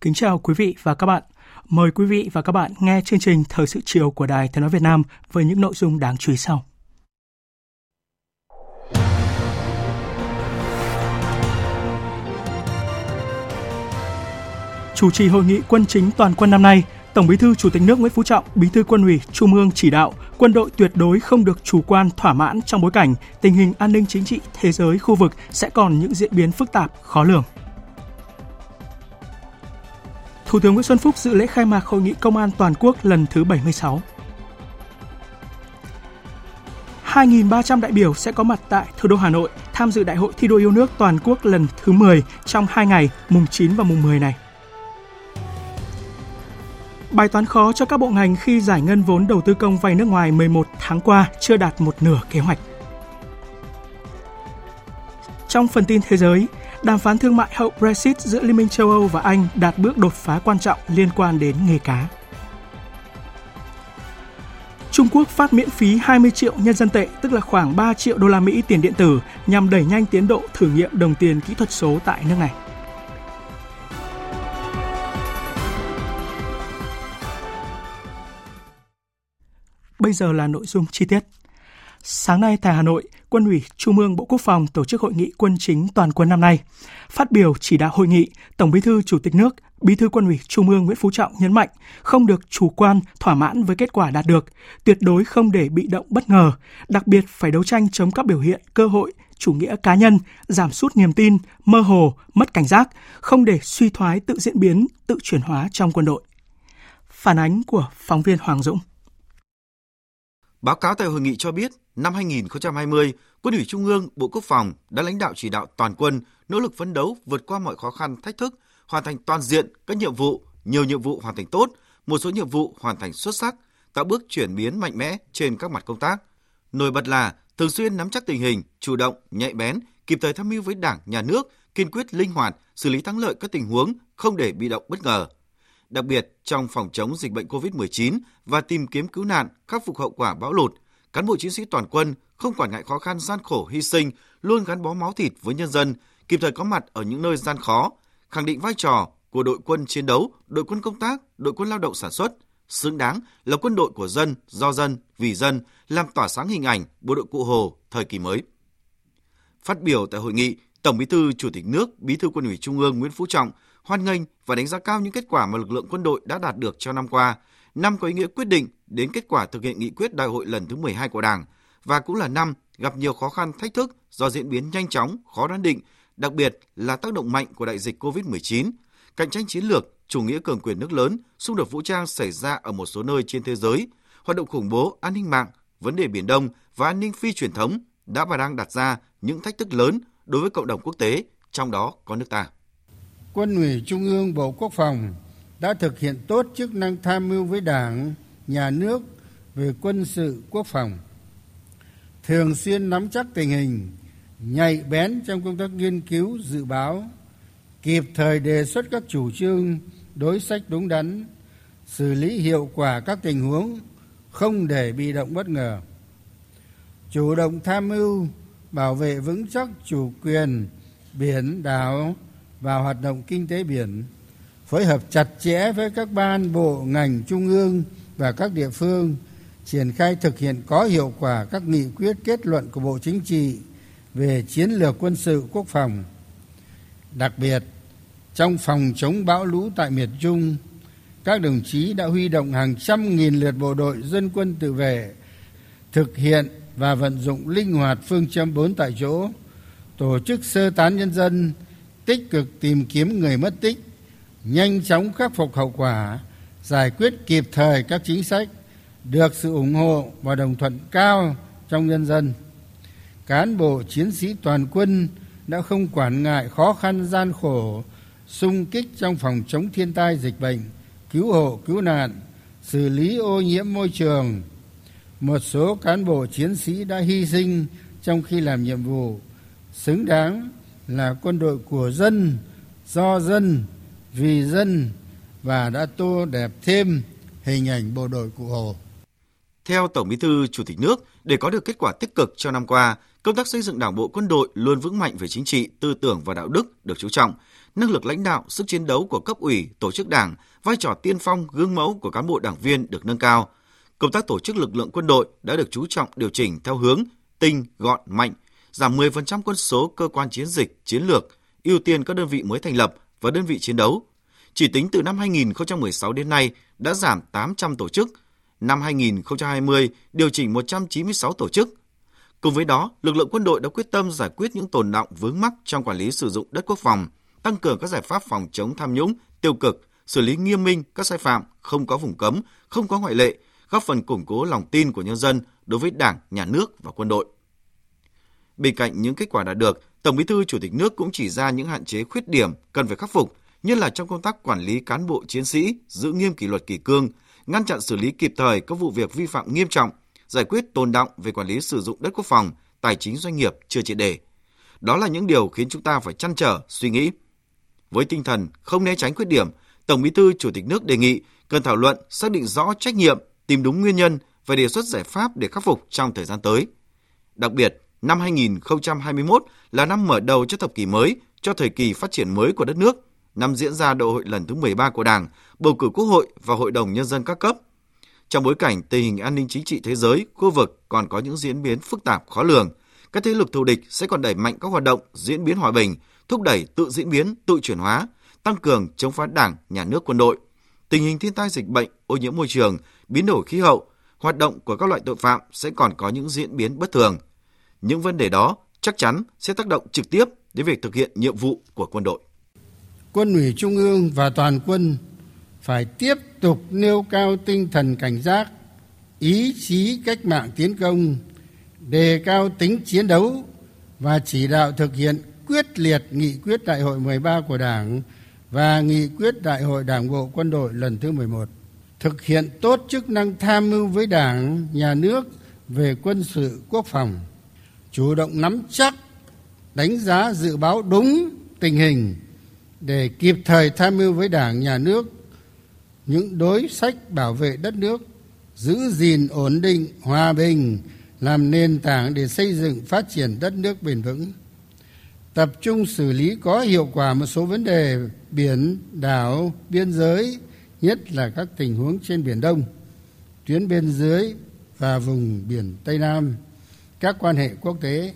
Kính chào quý vị và các bạn. Mời quý vị và các bạn nghe chương trình Thời sự chiều của Đài Tiếng Nói Việt Nam với những nội dung đáng chú ý sau. Chủ trì hội nghị quân chính toàn quân năm nay, Tổng Bí thư Chủ tịch nước Nguyễn Phú Trọng, Bí thư Quân ủy Trung ương chỉ đạo quân đội tuyệt đối không được chủ quan thỏa mãn trong bối cảnh tình hình an ninh chính trị thế giới khu vực sẽ còn những diễn biến phức tạp, khó lường. Thủ tướng Nguyễn Xuân Phúc dự lễ khai mạc Hội nghị Công an Toàn quốc lần thứ 76. 2.300 đại biểu sẽ có mặt tại thủ đô Hà Nội tham dự Đại hội thi đua yêu nước toàn quốc lần thứ 10 trong 2 ngày, mùng 9 và mùng 10 này. Bài toán khó cho các bộ ngành khi giải ngân vốn đầu tư công vay nước ngoài 11 tháng qua chưa đạt một nửa kế hoạch. Trong phần tin thế giới, đàm phán thương mại hậu Brexit giữa Liên minh châu Âu và Anh đạt bước đột phá quan trọng liên quan đến nghề cá. Trung Quốc phát miễn phí 20 triệu nhân dân tệ, tức là khoảng 3 triệu đô la Mỹ tiền điện tử nhằm đẩy nhanh tiến độ thử nghiệm đồng tiền kỹ thuật số tại nước này. Bây giờ là nội dung chi tiết. Sáng nay tại Hà Nội, Quân ủy Trung ương Bộ Quốc phòng tổ chức hội nghị quân chính toàn quân năm nay. Phát biểu chỉ đạo hội nghị, Tổng Bí thư Chủ tịch nước, Bí thư Quân ủy Trung ương Nguyễn Phú Trọng nhấn mạnh không được chủ quan, thỏa mãn với kết quả đạt được, tuyệt đối không để bị động bất ngờ, đặc biệt phải đấu tranh chống các biểu hiện cơ hội chủ nghĩa cá nhân, giảm sút niềm tin, mơ hồ, mất cảnh giác, không để suy thoái tự diễn biến, tự chuyển hóa trong quân đội. Phản ánh của phóng viên Hoàng Dũng. Báo cáo tại hội nghị cho biết, năm 2020, Quân ủy Trung ương, Bộ Quốc phòng đã lãnh đạo chỉ đạo toàn quân nỗ lực phấn đấu vượt qua mọi khó khăn, thách thức, hoàn thành toàn diện các nhiệm vụ, nhiều nhiệm vụ hoàn thành tốt, một số nhiệm vụ hoàn thành xuất sắc, tạo bước chuyển biến mạnh mẽ trên các mặt công tác. Nổi bật là thường xuyên nắm chắc tình hình, chủ động, nhạy bén, kịp thời tham mưu với Đảng, Nhà nước, kiên quyết linh hoạt, xử lý thắng lợi các tình huống, không để bị động bất ngờ. Đặc biệt, trong phòng chống dịch bệnh COVID-19 và tìm kiếm cứu nạn, khắc phục hậu quả bão lụt, cán bộ chiến sĩ toàn quân không quản ngại khó khăn gian khổ hy sinh, luôn gắn bó máu thịt với nhân dân, kịp thời có mặt ở những nơi gian khó, khẳng định vai trò của đội quân chiến đấu, đội quân công tác, đội quân lao động sản xuất, xứng đáng là quân đội của dân, do dân, vì dân, làm tỏa sáng hình ảnh bộ đội cụ Hồ thời kỳ mới. Phát biểu tại hội nghị, Tổng Bí thư Chủ tịch nước, Bí thư Quân ủy Trung ương Nguyễn Phú Trọng hoan nghênh và đánh giá cao những kết quả mà lực lượng quân đội đã đạt được trong năm qua, năm có ý nghĩa quyết định đến kết quả thực hiện nghị quyết đại hội lần thứ 12 của Đảng và cũng là năm gặp nhiều khó khăn thách thức do diễn biến nhanh chóng, khó đoán định, đặc biệt là tác động mạnh của đại dịch COVID-19, cạnh tranh chiến lược, chủ nghĩa cường quyền nước lớn, xung đột vũ trang xảy ra ở một số nơi trên thế giới, hoạt động khủng bố, an ninh mạng, vấn đề Biển Đông và an ninh phi truyền thống đã và đang đặt ra những thách thức lớn đối với cộng đồng quốc tế, trong đó có nước ta. Quân ủy Trung ương Bộ Quốc phòng đã thực hiện tốt chức năng tham mưu với Đảng, Nhà nước về quân sự quốc phòng, thường xuyên nắm chắc tình hình, nhạy bén trong công tác nghiên cứu, dự báo, kịp thời đề xuất các chủ trương, đối sách đúng đắn, xử lý hiệu quả các tình huống, không để bị động bất ngờ. Chủ động tham mưu, bảo vệ vững chắc chủ quyền biển đảo và hoạt động kinh tế biển, phối hợp chặt chẽ với các ban, bộ, ngành, trung ương và các địa phương, triển khai thực hiện có hiệu quả các nghị quyết kết luận của bộ chính trị về chiến lược quân sự quốc phòng. Đặc biệt, trong phòng chống bão lũ tại miền trung, các đồng chí đã huy động hàng trăm nghìn lượt bộ đội dân quân tự vệ, thực hiện và vận dụng linh hoạt phương châm bốn tại chỗ, tổ chức sơ tán nhân dân tích cực tìm kiếm người mất tích, nhanh chóng khắc phục hậu quả, giải quyết kịp thời các chính sách, được sự ủng hộ và đồng thuận cao trong nhân dân. Cán bộ chiến sĩ toàn quân đã không quản ngại khó khăn gian khổ, sung kích trong phòng chống thiên tai dịch bệnh, cứu hộ, cứu nạn, xử lý ô nhiễm môi trường. Một số cán bộ chiến sĩ đã hy sinh trong khi làm nhiệm vụ, xứng đáng là quân đội của dân do dân vì dân và đã tô đẹp thêm hình ảnh bộ đội cụ Hồ. Theo Tổng Bí thư Chủ tịch nước, để có được kết quả tích cực trong năm qua, công tác xây dựng Đảng bộ quân đội luôn vững mạnh về chính trị, tư tưởng và đạo đức được chú trọng, năng lực lãnh đạo, sức chiến đấu của cấp ủy, tổ chức Đảng, vai trò tiên phong, gương mẫu của cán bộ đảng viên được nâng cao. Công tác tổ chức lực lượng quân đội đã được chú trọng điều chỉnh theo hướng tinh, gọn, mạnh, giảm 10% quân số cơ quan chiến dịch, chiến lược, ưu tiên các đơn vị mới thành lập và đơn vị chiến đấu. Chỉ tính từ năm 2016 đến nay đã giảm 800 tổ chức, năm 2020 điều chỉnh 196 tổ chức. Cùng với đó, lực lượng quân đội đã quyết tâm giải quyết những tồn động vướng mắc trong quản lý sử dụng đất quốc phòng, tăng cường các giải pháp phòng chống tham nhũng, tiêu cực, xử lý nghiêm minh các sai phạm, không có vùng cấm, không có ngoại lệ, góp phần củng cố lòng tin của nhân dân đối với Đảng, Nhà nước và quân đội. Bên cạnh những kết quả đạt được, Tổng Bí thư Chủ tịch nước cũng chỉ ra những hạn chế khuyết điểm cần phải khắc phục, nhất là trong công tác quản lý cán bộ chiến sĩ, giữ nghiêm kỷ luật kỷ cương, ngăn chặn xử lý kịp thời các vụ việc vi phạm nghiêm trọng, giải quyết tồn động về quản lý sử dụng đất quốc phòng, tài chính doanh nghiệp chưa triệt đề. Đó là những điều khiến chúng ta phải chăn trở, suy nghĩ. Với tinh thần không né tránh khuyết điểm, Tổng Bí thư Chủ tịch nước đề nghị cần thảo luận, xác định rõ trách nhiệm, tìm đúng nguyên nhân và đề xuất giải pháp để khắc phục trong thời gian tới. Đặc biệt, năm 2021 là năm mở đầu cho thập kỷ mới, cho thời kỳ phát triển mới của đất nước, năm diễn ra đại hội lần thứ 13 của Đảng, bầu cử Quốc hội và Hội đồng Nhân dân các cấp. Trong bối cảnh tình hình an ninh chính trị thế giới, khu vực còn có những diễn biến phức tạp khó lường, các thế lực thù địch sẽ còn đẩy mạnh các hoạt động diễn biến hòa bình, thúc đẩy tự diễn biến, tự chuyển hóa, tăng cường chống phá đảng, nhà nước quân đội. Tình hình thiên tai dịch bệnh, ô nhiễm môi trường, biến đổi khí hậu, hoạt động của các loại tội phạm sẽ còn có những diễn biến bất thường. Những vấn đề đó chắc chắn sẽ tác động trực tiếp đến việc thực hiện nhiệm vụ của quân đội. Quân ủy Trung ương và toàn quân phải tiếp tục nêu cao tinh thần cảnh giác, ý chí cách mạng tiến công, đề cao tính chiến đấu và chỉ đạo thực hiện quyết liệt nghị quyết đại hội 13 của Đảng và nghị quyết đại hội Đảng bộ quân đội lần thứ 11. Thực hiện tốt chức năng tham mưu với Đảng, nhà nước về quân sự quốc phòng, chủ động nắm chắc, đánh giá dự báo đúng tình hình để kịp thời tham mưu với Đảng, nhà nước những đối sách bảo vệ đất nước, giữ gìn ổn định, hòa bình, làm nền tảng để xây dựng phát triển đất nước bền vững tập trung xử lý có hiệu quả một số vấn đề biển đảo biên giới nhất là các tình huống trên biển đông tuyến biên giới và vùng biển tây nam các quan hệ quốc tế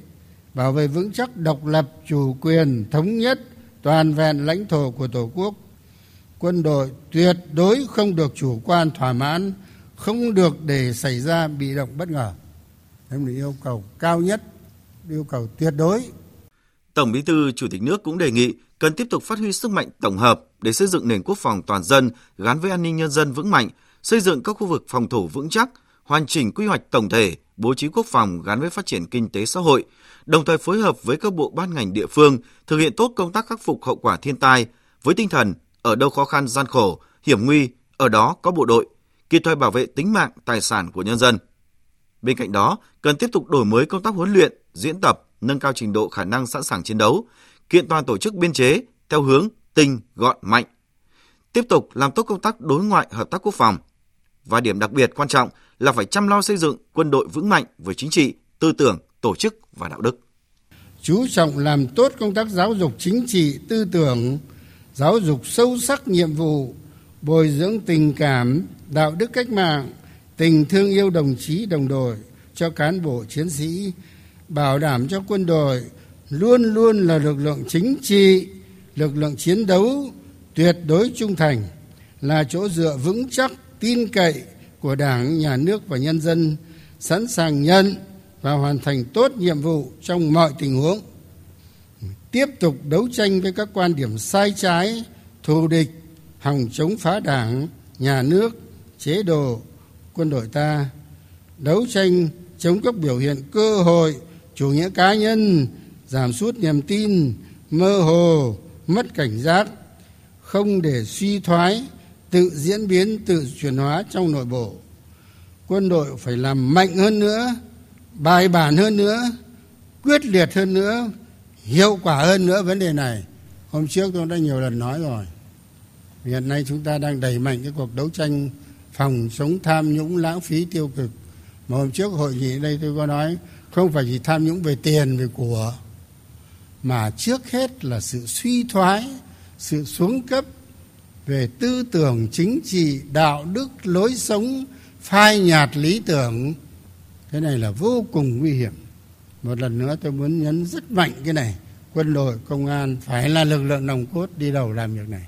bảo vệ vững chắc độc lập chủ quyền thống nhất toàn vẹn lãnh thổ của tổ quốc. Quân đội tuyệt đối không được chủ quan thỏa mãn không được để xảy ra bị động bất ngờ. Đây là yêu cầu cao nhất yêu cầu tuyệt đối. Tổng Bí thư Chủ tịch nước cũng đề nghị cần tiếp tục phát huy sức mạnh tổng hợp để xây dựng nền quốc phòng toàn dân gắn với an ninh nhân dân vững mạnh, xây dựng các khu vực phòng thủ vững chắc, hoàn chỉnh quy hoạch tổng thể, bố trí quốc phòng gắn với phát triển kinh tế xã hội, đồng thời phối hợp với các bộ ban ngành địa phương thực hiện tốt công tác khắc phục hậu quả thiên tai với tinh thần ở đâu khó khăn gian khổ, hiểm nguy, ở đó có bộ đội, kịp thời bảo vệ tính mạng, tài sản của nhân dân. Bên cạnh đó, cần tiếp tục đổi mới công tác huấn luyện, diễn tập, nâng cao trình độ khả năng sẵn sàng chiến đấu, kiện toàn tổ chức biên chế theo hướng tinh, gọn, mạnh. Tiếp tục làm tốt công tác đối ngoại hợp tác quốc phòng. Và điểm đặc biệt quan trọng là phải chăm lo xây dựng quân đội vững mạnh về chính trị, tư tưởng, tổ chức và đạo đức. Chú trọng làm tốt công tác giáo dục chính trị, tư tưởng, giáo dục sâu sắc nhiệm vụ, bồi dưỡng tình cảm, đạo đức cách mạng, tình thương yêu đồng chí đồng đội cho cán bộ chiến sĩ bảo đảm cho quân đội luôn luôn là lực lượng chính trị lực lượng chiến đấu tuyệt đối trung thành là chỗ dựa vững chắc tin cậy của đảng, nhà nước và nhân dân, sẵn sàng nhận và hoàn thành tốt nhiệm vụ trong mọi tình huống. Tiếp tục đấu tranh với các quan điểm sai trái, thù địch, hòng chống phá đảng, nhà nước, chế độ, quân đội ta. Đấu tranh chống các biểu hiện cơ hội, chủ nghĩa cá nhân, giảm sút niềm tin, mơ hồ, mất cảnh giác, không để suy thoái tự diễn biến, tự chuyển hóa trong nội bộ. Quân đội phải làm mạnh hơn nữa, bài bản hơn nữa, quyết liệt hơn nữa, hiệu quả hơn nữa vấn đề này. Hôm trước tôi đã nhiều lần nói rồi. Hiện nay chúng ta đang đẩy mạnh cái cuộc đấu tranh phòng chống tham nhũng lãng phí tiêu cực. Mà hôm trước hội nghị đây tôi có nói, không phải chỉ tham nhũng về tiền, về của, mà trước hết là sự suy thoái, sự xuống cấp về tư tưởng chính trị, đạo đức, lối sống, phai nhạt lý tưởng. Cái này là vô cùng nguy hiểm. Một lần nữa tôi muốn nhấn rất mạnh cái này. Quân đội, công an phải là lực lượng nòng cốt đi đầu làm việc này.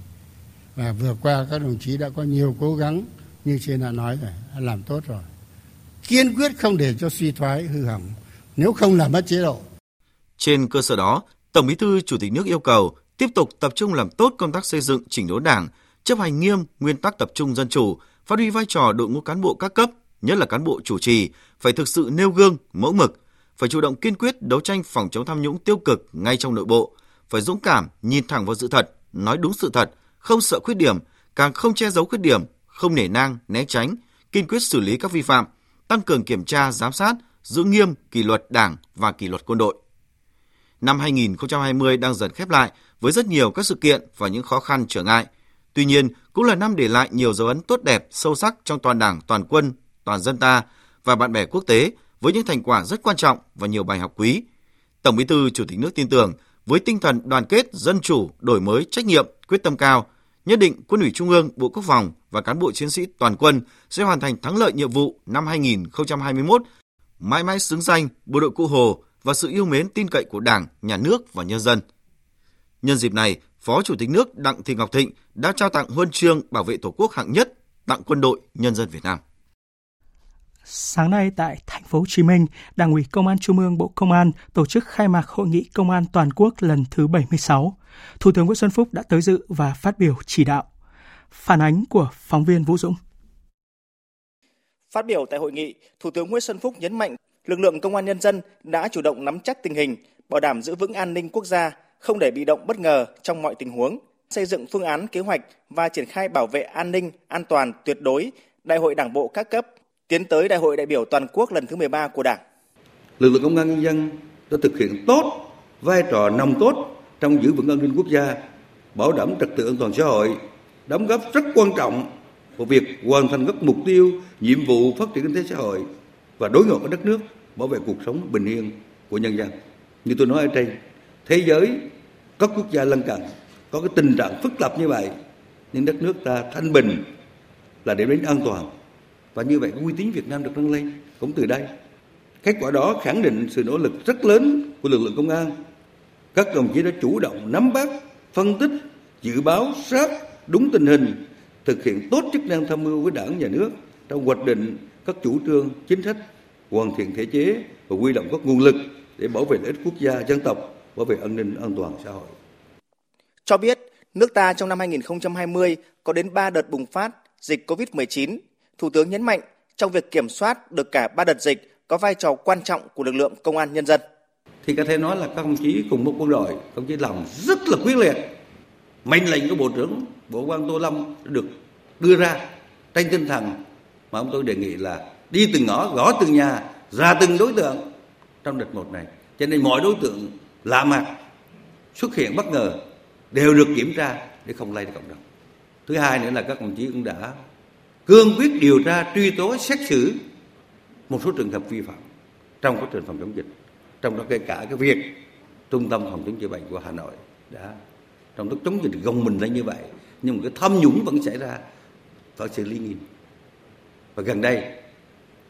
Và vừa qua các đồng chí đã có nhiều cố gắng, như trên đã nói rồi, đã làm tốt rồi. Kiên quyết không để cho suy thoái hư hỏng, nếu không là mất chế độ. Trên cơ sở đó, tổng bí thư chủ tịch nước yêu cầu tiếp tục tập trung làm tốt công tác xây dựng, chỉnh đốn đảng chấp hành nghiêm nguyên tắc tập trung dân chủ phát huy vai trò đội ngũ cán bộ các cấp nhất là cán bộ chủ trì phải thực sự nêu gương mẫu mực phải chủ động kiên quyết đấu tranh phòng chống tham nhũng tiêu cực ngay trong nội bộ, phải dũng cảm nhìn thẳng vào sự thật, nói đúng sự thật, không sợ khuyết điểm, càng không che giấu khuyết điểm, không nể nang, né tránh, kiên quyết xử lý các vi phạm, tăng cường kiểm tra, giám sát, giữ nghiêm kỷ luật Đảng và kỷ luật quân đội. Năm 2020 đang dần khép lại với rất nhiều các sự kiện và những khó khăn trở ngại. Tuy nhiên, cũng là năm để lại nhiều dấu ấn tốt đẹp, sâu sắc trong toàn Đảng, toàn quân, toàn dân ta và bạn bè quốc tế với những thành quả rất quan trọng và nhiều bài học quý. Tổng Bí thư Chủ tịch nước tin tưởng với tinh thần đoàn kết, dân chủ, đổi mới, trách nhiệm, quyết tâm cao, nhất định Quân ủy Trung ương, Bộ Quốc phòng và cán bộ chiến sĩ toàn quân sẽ hoàn thành thắng lợi nhiệm vụ năm 2021, mãi mãi xứng danh bộ đội Cụ Hồ và sự yêu mến tin cậy của Đảng, Nhà nước và nhân dân. Nhân dịp này, Phó Chủ tịch nước Đặng Thị Ngọc Thịnh đã trao tặng huân chương bảo vệ Tổ quốc hạng nhất tặng quân đội nhân dân Việt Nam. Sáng nay tại thành phố Hồ Chí Minh, Đảng ủy Công an Trung ương Bộ Công an tổ chức khai mạc hội nghị công an toàn quốc lần thứ 76. Thủ tướng Nguyễn Xuân Phúc đã tới dự và phát biểu chỉ đạo. Phản ánh của phóng viên Vũ Dũng. Phát biểu tại hội nghị, Thủ tướng Nguyễn Xuân Phúc nhấn mạnh lực lượng công an nhân dân đã chủ động nắm chắc tình hình, bảo đảm giữ vững an ninh quốc gia, không để bị động bất ngờ trong mọi tình huống, xây dựng phương án kế hoạch và triển khai bảo vệ an ninh, an toàn tuyệt đối Đại hội Đảng bộ các cấp tiến tới Đại hội đại biểu toàn quốc lần thứ 13 của Đảng. Lực lượng công an nhân dân đã thực hiện tốt vai trò nòng cốt trong giữ vững an ninh quốc gia, bảo đảm trật tự an toàn xã hội, đóng góp rất quan trọng vào việc hoàn thành các mục tiêu, nhiệm vụ phát triển kinh tế xã hội và đối ngoại của đất nước, bảo vệ cuộc sống bình yên của nhân dân. Như tôi nói ở trên, thế giới, các quốc gia lân cận có cái tình trạng phức tạp như vậy, nhưng đất nước ta thanh bình là điểm đến an toàn và như vậy uy tín Việt Nam được nâng lên cũng từ đây. Kết quả đó khẳng định sự nỗ lực rất lớn của lực lượng công an. Các đồng chí đã chủ động nắm bắt, phân tích, dự báo sát đúng tình hình, thực hiện tốt chức năng tham mưu với đảng nhà nước trong hoạch định các chủ trương, chính sách, hoàn thiện thể chế và quy động các nguồn lực để bảo vệ lợi ích quốc gia, dân tộc, bảo vệ an ninh an toàn xã hội. Cho biết, nước ta trong năm 2020 có đến 3 đợt bùng phát dịch COVID-19 Thủ tướng nhấn mạnh trong việc kiểm soát được cả ba đợt dịch có vai trò quan trọng của lực lượng công an nhân dân. Thì có thể nói là các đồng chí cùng một quân đội, các đồng chí làm rất là quyết liệt. Mệnh lệnh của Bộ trưởng Bộ quan Tô Lâm được đưa ra trên tinh thần mà ông tôi đề nghị là đi từng ngõ, gõ từng nhà, ra từng đối tượng trong đợt một này. Cho nên mọi đối tượng lạ mặt, xuất hiện bất ngờ, đều được kiểm tra để không lây ra cộng đồng. Thứ hai nữa là các đồng chí cũng đã cương quyết điều tra, truy tố, xét xử một số trường hợp vi phạm trong quá trình phòng chống dịch trong đó kể cả cái việc trung tâm phòng chống chữa bệnh của hà nội đã, trong lúc chống dịch gồng mình lên như vậy, nhưng mà cái tham nhũng vẫn xảy ra, phải xử lý nghiêm và gần đây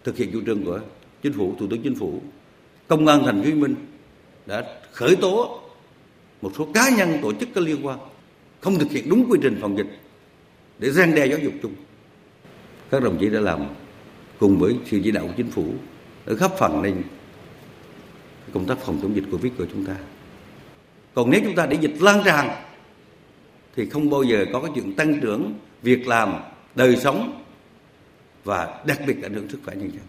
thực hiện chủ trương của chính phủ, thủ tướng chính phủ, công an thành phố hồ chí minh đã khởi tố một số cá nhân tổ chức có liên quan không thực hiện đúng quy trình phòng dịch để răng đe giáo dục chung các đồng chí đã làm cùng với sự chỉ đạo của chính phủ ở khắp phần lên công tác phòng chống dịch covid của chúng ta Còn nếu chúng ta để dịch lan tràn thì không bao giờ có cái chuyện tăng trưởng việc làm, đời sống và đặc biệt ảnh hưởng sức khỏe nhân dân.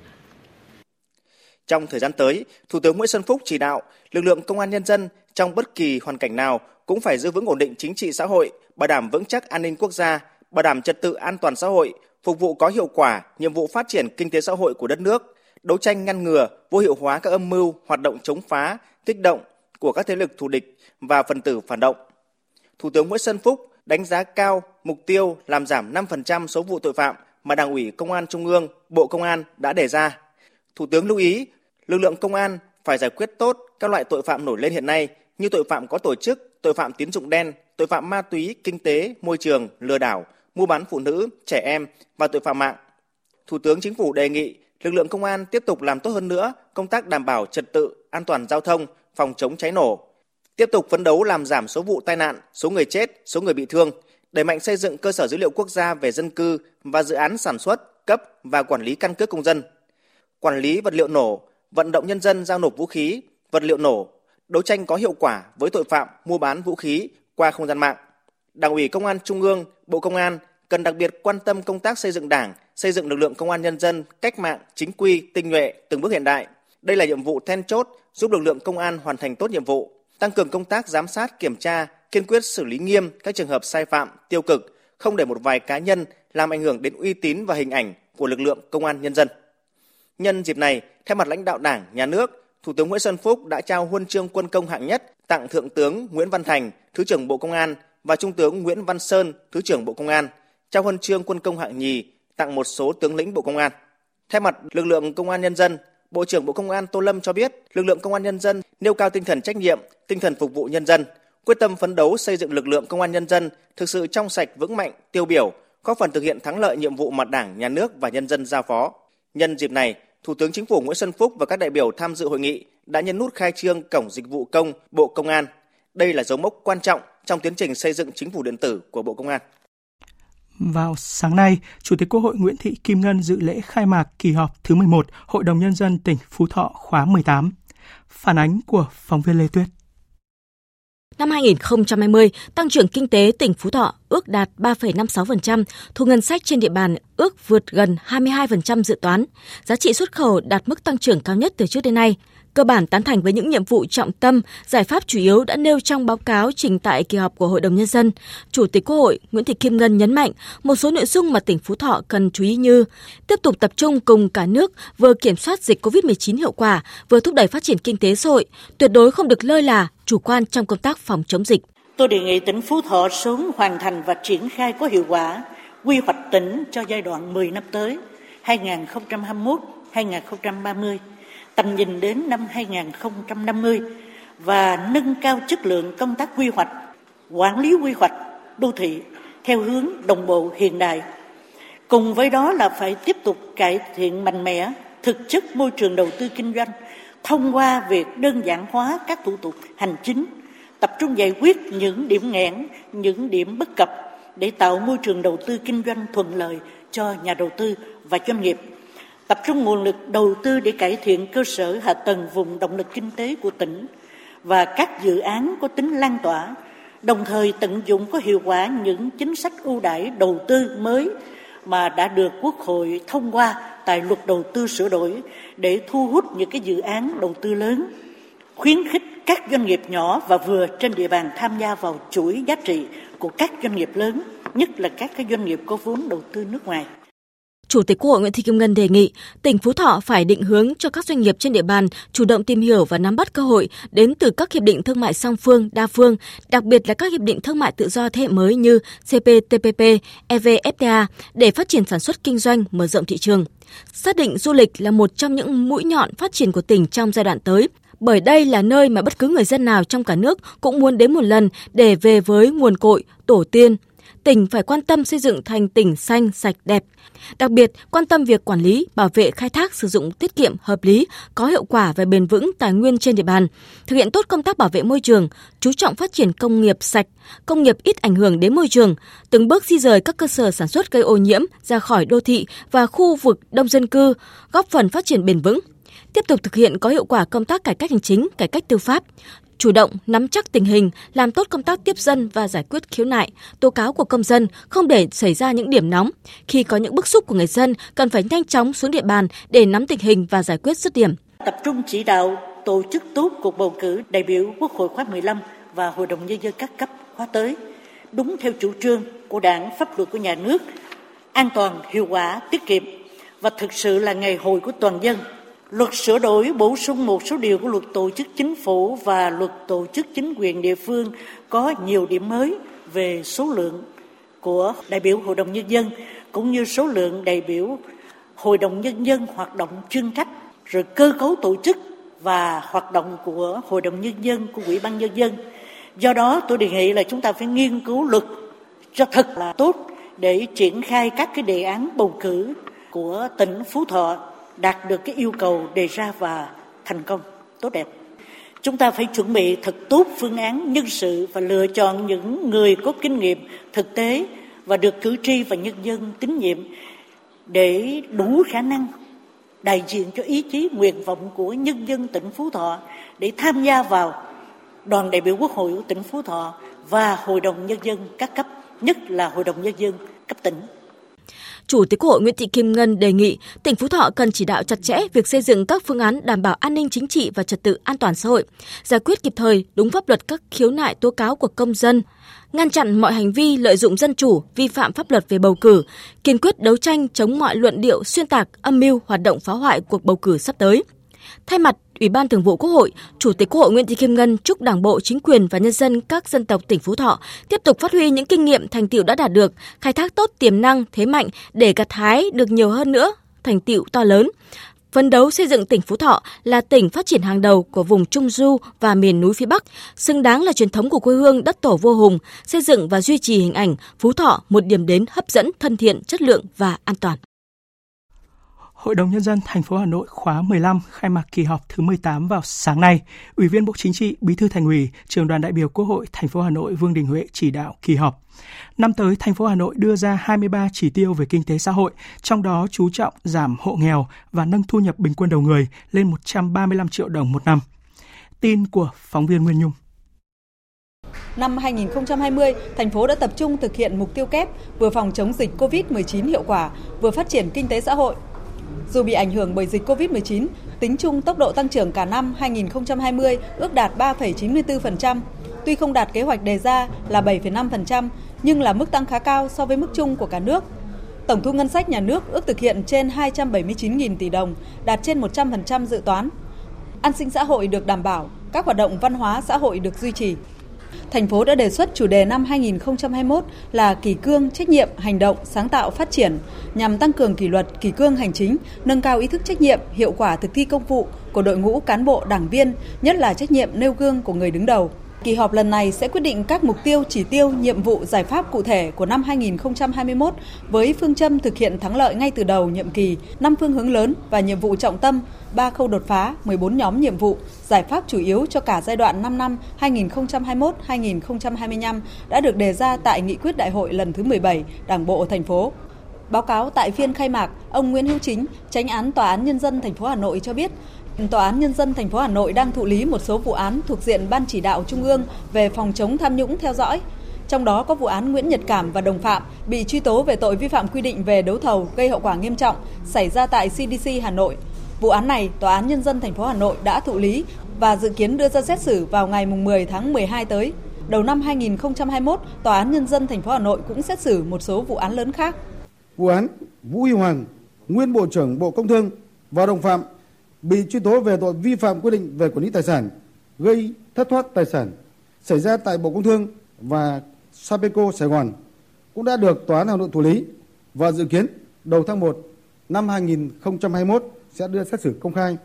Trong thời gian tới, Thủ tướng Nguyễn Xuân Phúc chỉ đạo lực lượng công an nhân dân trong bất kỳ hoàn cảnh nào cũng phải giữ vững ổn định chính trị xã hội, bảo đảm vững chắc an ninh quốc gia, bảo đảm trật tự an toàn xã hội, phục vụ có hiệu quả nhiệm vụ phát triển kinh tế xã hội của đất nước, đấu tranh ngăn ngừa, vô hiệu hóa các âm mưu, hoạt động chống phá, kích động của các thế lực thù địch và phần tử phản động. Thủ tướng Nguyễn Xuân Phúc đánh giá cao mục tiêu làm giảm 5% số vụ tội phạm mà Đảng ủy Công an Trung ương, Bộ Công an đã đề ra. Thủ tướng lưu ý lực lượng công an phải giải quyết tốt các loại tội phạm nổi lên hiện nay như tội phạm có tổ chức, tội phạm tín dụng đen, tội phạm ma túy, kinh tế, môi trường, lừa đảo, mua bán phụ nữ, trẻ em và tội phạm mạng. Thủ tướng Chính phủ đề nghị lực lượng công an tiếp tục làm tốt hơn nữa công tác đảm bảo trật tự, an toàn giao thông, phòng chống cháy nổ. Tiếp tục phấn đấu làm giảm số vụ tai nạn, số người chết, số người bị thương, đẩy mạnh xây dựng cơ sở dữ liệu quốc gia về dân cư và dự án sản xuất, cấp và quản lý căn cước công dân. Quản lý vật liệu nổ, vận động nhân dân giao nộp vũ khí, vật liệu nổ, đấu tranh có hiệu quả với tội phạm mua bán vũ khí qua không gian mạng. Đảng ủy Công an Trung ương, Bộ Công an cần đặc biệt quan tâm công tác xây dựng Đảng, xây dựng lực lượng công an nhân dân cách mạng, chính quy, tinh nhuệ, từng bước hiện đại. Đây là nhiệm vụ then chốt giúp lực lượng công an hoàn thành tốt nhiệm vụ, tăng cường công tác giám sát, kiểm tra, kiên quyết xử lý nghiêm các trường hợp sai phạm, tiêu cực, không để một vài cá nhân làm ảnh hưởng đến uy tín và hình ảnh của lực lượng công an nhân dân. Nhân dịp này, thay mặt lãnh đạo Đảng, Nhà nước, Thủ tướng Nguyễn Xuân Phúc đã trao huân chương quân công hạng nhất tặng Thượng tướng Nguyễn Văn Thành, Thứ trưởng Bộ Công an và Trung tướng Nguyễn Văn Sơn, Thứ trưởng Bộ Công an, trao huân chương quân công hạng nhì tặng một số tướng lĩnh Bộ Công an. Thay mặt lực lượng Công an Nhân dân, Bộ trưởng Bộ Công an Tô Lâm cho biết, lực lượng Công an Nhân dân nêu cao tinh thần trách nhiệm, tinh thần phục vụ nhân dân, quyết tâm phấn đấu xây dựng lực lượng Công an Nhân dân thực sự trong sạch vững mạnh, tiêu biểu, góp phần thực hiện thắng lợi nhiệm vụ mà Đảng, Nhà nước và nhân dân giao phó. Nhân dịp này, Thủ tướng Chính phủ Nguyễn Xuân Phúc và các đại biểu tham dự hội nghị đã nhấn nút khai trương Cổng Dịch vụ Công Bộ Công an. Đây là dấu mốc quan trọng trong tiến trình xây dựng chính phủ điện tử của Bộ Công an. Vào sáng nay, Chủ tịch Quốc hội Nguyễn Thị Kim Ngân dự lễ khai mạc kỳ họp thứ 11 Hội đồng Nhân dân tỉnh Phú Thọ khóa 18. Phản ánh của phóng viên Lê Tuyết. Năm 2020, tăng trưởng kinh tế tỉnh Phú Thọ ước đạt 3,56%, thu ngân sách trên địa bàn ước vượt gần 22% dự toán. Giá trị xuất khẩu đạt mức tăng trưởng cao nhất từ trước đến nay cơ bản tán thành với những nhiệm vụ trọng tâm, giải pháp chủ yếu đã nêu trong báo cáo trình tại kỳ họp của Hội đồng Nhân dân. Chủ tịch Quốc hội Nguyễn Thị Kim Ngân nhấn mạnh một số nội dung mà tỉnh Phú Thọ cần chú ý như tiếp tục tập trung cùng cả nước vừa kiểm soát dịch COVID-19 hiệu quả, vừa thúc đẩy phát triển kinh tế xã hội, tuyệt đối không được lơi là, chủ quan trong công tác phòng chống dịch. Tôi đề nghị tỉnh Phú Thọ sớm hoàn thành và triển khai có hiệu quả quy hoạch tỉnh cho giai đoạn 10 năm tới 2021-2030 tầm nhìn đến năm 2050 và nâng cao chất lượng công tác quy hoạch, quản lý quy hoạch đô thị theo hướng đồng bộ hiện đại. Cùng với đó là phải tiếp tục cải thiện mạnh mẽ thực chất môi trường đầu tư kinh doanh thông qua việc đơn giản hóa các thủ tục hành chính, tập trung giải quyết những điểm nghẽn, những điểm bất cập để tạo môi trường đầu tư kinh doanh thuận lợi cho nhà đầu tư và doanh nghiệp tập trung nguồn lực đầu tư để cải thiện cơ sở hạ tầng vùng động lực kinh tế của tỉnh và các dự án có tính lan tỏa, đồng thời tận dụng có hiệu quả những chính sách ưu đãi đầu tư mới mà đã được Quốc hội thông qua tại luật đầu tư sửa đổi để thu hút những cái dự án đầu tư lớn, khuyến khích các doanh nghiệp nhỏ và vừa trên địa bàn tham gia vào chuỗi giá trị của các doanh nghiệp lớn, nhất là các cái doanh nghiệp có vốn đầu tư nước ngoài. Chủ tịch Quốc hội Nguyễn Thị Kim Ngân đề nghị tỉnh Phú Thọ phải định hướng cho các doanh nghiệp trên địa bàn chủ động tìm hiểu và nắm bắt cơ hội đến từ các hiệp định thương mại song phương, đa phương, đặc biệt là các hiệp định thương mại tự do thế hệ mới như CPTPP, EVFTA để phát triển sản xuất kinh doanh, mở rộng thị trường. Xác định du lịch là một trong những mũi nhọn phát triển của tỉnh trong giai đoạn tới, bởi đây là nơi mà bất cứ người dân nào trong cả nước cũng muốn đến một lần để về với nguồn cội, tổ tiên, tỉnh phải quan tâm xây dựng thành tỉnh xanh, sạch, đẹp. Đặc biệt, quan tâm việc quản lý, bảo vệ, khai thác, sử dụng tiết kiệm, hợp lý, có hiệu quả và bền vững tài nguyên trên địa bàn, thực hiện tốt công tác bảo vệ môi trường, chú trọng phát triển công nghiệp sạch, công nghiệp ít ảnh hưởng đến môi trường, từng bước di rời các cơ sở sản xuất gây ô nhiễm ra khỏi đô thị và khu vực đông dân cư, góp phần phát triển bền vững tiếp tục thực hiện có hiệu quả công tác cải cách hành chính, cải cách tư pháp, chủ động nắm chắc tình hình, làm tốt công tác tiếp dân và giải quyết khiếu nại, tố cáo của công dân, không để xảy ra những điểm nóng. Khi có những bức xúc của người dân, cần phải nhanh chóng xuống địa bàn để nắm tình hình và giải quyết dứt điểm. Tập trung chỉ đạo tổ chức tốt cuộc bầu cử đại biểu Quốc hội khóa 15 và Hội đồng Nhân dân các cấp khóa tới, đúng theo chủ trương của Đảng, pháp luật của nhà nước, an toàn, hiệu quả, tiết kiệm và thực sự là ngày hội của toàn dân. Luật sửa đổi bổ sung một số điều của luật tổ chức chính phủ và luật tổ chức chính quyền địa phương có nhiều điểm mới về số lượng của đại biểu Hội đồng Nhân dân cũng như số lượng đại biểu Hội đồng Nhân dân hoạt động chuyên trách, rồi cơ cấu tổ chức và hoạt động của Hội đồng Nhân dân, của Ủy ban Nhân dân. Do đó tôi đề nghị là chúng ta phải nghiên cứu luật cho thật là tốt để triển khai các cái đề án bầu cử của tỉnh Phú Thọ đạt được cái yêu cầu đề ra và thành công tốt đẹp. Chúng ta phải chuẩn bị thật tốt phương án nhân sự và lựa chọn những người có kinh nghiệm thực tế và được cử tri và nhân dân tín nhiệm để đủ khả năng đại diện cho ý chí nguyện vọng của nhân dân tỉnh Phú Thọ để tham gia vào đoàn đại biểu Quốc hội của tỉnh Phú Thọ và Hội đồng Nhân dân các cấp, nhất là Hội đồng Nhân dân cấp tỉnh. Chủ tịch Quốc hội Nguyễn Thị Kim Ngân đề nghị tỉnh Phú Thọ cần chỉ đạo chặt chẽ việc xây dựng các phương án đảm bảo an ninh chính trị và trật tự an toàn xã hội, giải quyết kịp thời đúng pháp luật các khiếu nại tố cáo của công dân, ngăn chặn mọi hành vi lợi dụng dân chủ, vi phạm pháp luật về bầu cử, kiên quyết đấu tranh chống mọi luận điệu xuyên tạc, âm mưu hoạt động phá hoại cuộc bầu cử sắp tới. Thay mặt Ủy ban Thường vụ Quốc hội, Chủ tịch Quốc hội Nguyễn Thị Kim Ngân chúc Đảng bộ, chính quyền và nhân dân các dân tộc tỉnh Phú Thọ tiếp tục phát huy những kinh nghiệm thành tiệu đã đạt được, khai thác tốt tiềm năng, thế mạnh để gặt hái được nhiều hơn nữa thành tiệu to lớn. Phấn đấu xây dựng tỉnh Phú Thọ là tỉnh phát triển hàng đầu của vùng Trung Du và miền núi phía Bắc, xứng đáng là truyền thống của quê hương đất tổ vô hùng, xây dựng và duy trì hình ảnh Phú Thọ một điểm đến hấp dẫn, thân thiện, chất lượng và an toàn. Hội đồng Nhân dân thành phố Hà Nội khóa 15 khai mạc kỳ họp thứ 18 vào sáng nay. Ủy viên Bộ Chính trị, Bí thư Thành ủy, Trường đoàn đại biểu Quốc hội thành phố Hà Nội Vương Đình Huệ chỉ đạo kỳ họp. Năm tới, thành phố Hà Nội đưa ra 23 chỉ tiêu về kinh tế xã hội, trong đó chú trọng giảm hộ nghèo và nâng thu nhập bình quân đầu người lên 135 triệu đồng một năm. Tin của phóng viên Nguyên Nhung. Năm 2020, thành phố đã tập trung thực hiện mục tiêu kép vừa phòng chống dịch COVID-19 hiệu quả, vừa phát triển kinh tế xã hội, dù bị ảnh hưởng bởi dịch COVID-19, tính chung tốc độ tăng trưởng cả năm 2020 ước đạt 3,94%. Tuy không đạt kế hoạch đề ra là 7,5%, nhưng là mức tăng khá cao so với mức chung của cả nước. Tổng thu ngân sách nhà nước ước thực hiện trên 279.000 tỷ đồng, đạt trên 100% dự toán. An sinh xã hội được đảm bảo, các hoạt động văn hóa xã hội được duy trì thành phố đã đề xuất chủ đề năm 2021 là kỷ cương, trách nhiệm, hành động, sáng tạo, phát triển nhằm tăng cường kỷ luật, kỷ cương hành chính, nâng cao ý thức trách nhiệm, hiệu quả thực thi công vụ của đội ngũ cán bộ, đảng viên, nhất là trách nhiệm nêu gương của người đứng đầu. Kỳ họp lần này sẽ quyết định các mục tiêu, chỉ tiêu, nhiệm vụ, giải pháp cụ thể của năm 2021 với phương châm thực hiện thắng lợi ngay từ đầu nhiệm kỳ, năm phương hướng lớn và nhiệm vụ trọng tâm, 3 khâu đột phá, 14 nhóm nhiệm vụ, giải pháp chủ yếu cho cả giai đoạn 5 năm 2021-2025 đã được đề ra tại nghị quyết đại hội lần thứ 17 Đảng bộ thành phố. Báo cáo tại phiên khai mạc, ông Nguyễn Hữu Chính, Tránh án Tòa án nhân dân thành phố Hà Nội cho biết, Tòa án Nhân dân thành phố Hà Nội đang thụ lý một số vụ án thuộc diện Ban chỉ đạo Trung ương về phòng chống tham nhũng theo dõi. Trong đó có vụ án Nguyễn Nhật Cảm và đồng phạm bị truy tố về tội vi phạm quy định về đấu thầu gây hậu quả nghiêm trọng xảy ra tại CDC Hà Nội. Vụ án này, Tòa án Nhân dân thành phố Hà Nội đã thụ lý và dự kiến đưa ra xét xử vào ngày 10 tháng 12 tới. Đầu năm 2021, Tòa án Nhân dân thành phố Hà Nội cũng xét xử một số vụ án lớn khác. Vụ án Vũ Huy Hoàng, nguyên Bộ trưởng Bộ Công Thương và đồng phạm bị truy tố về tội vi phạm quy định về quản lý tài sản, gây thất thoát tài sản xảy ra tại Bộ Công Thương và Sapeco Sài Gòn cũng đã được Tòa án Hà Nội thụ lý và dự kiến đầu tháng 1 năm 2021 sẽ đưa xét xử công khai.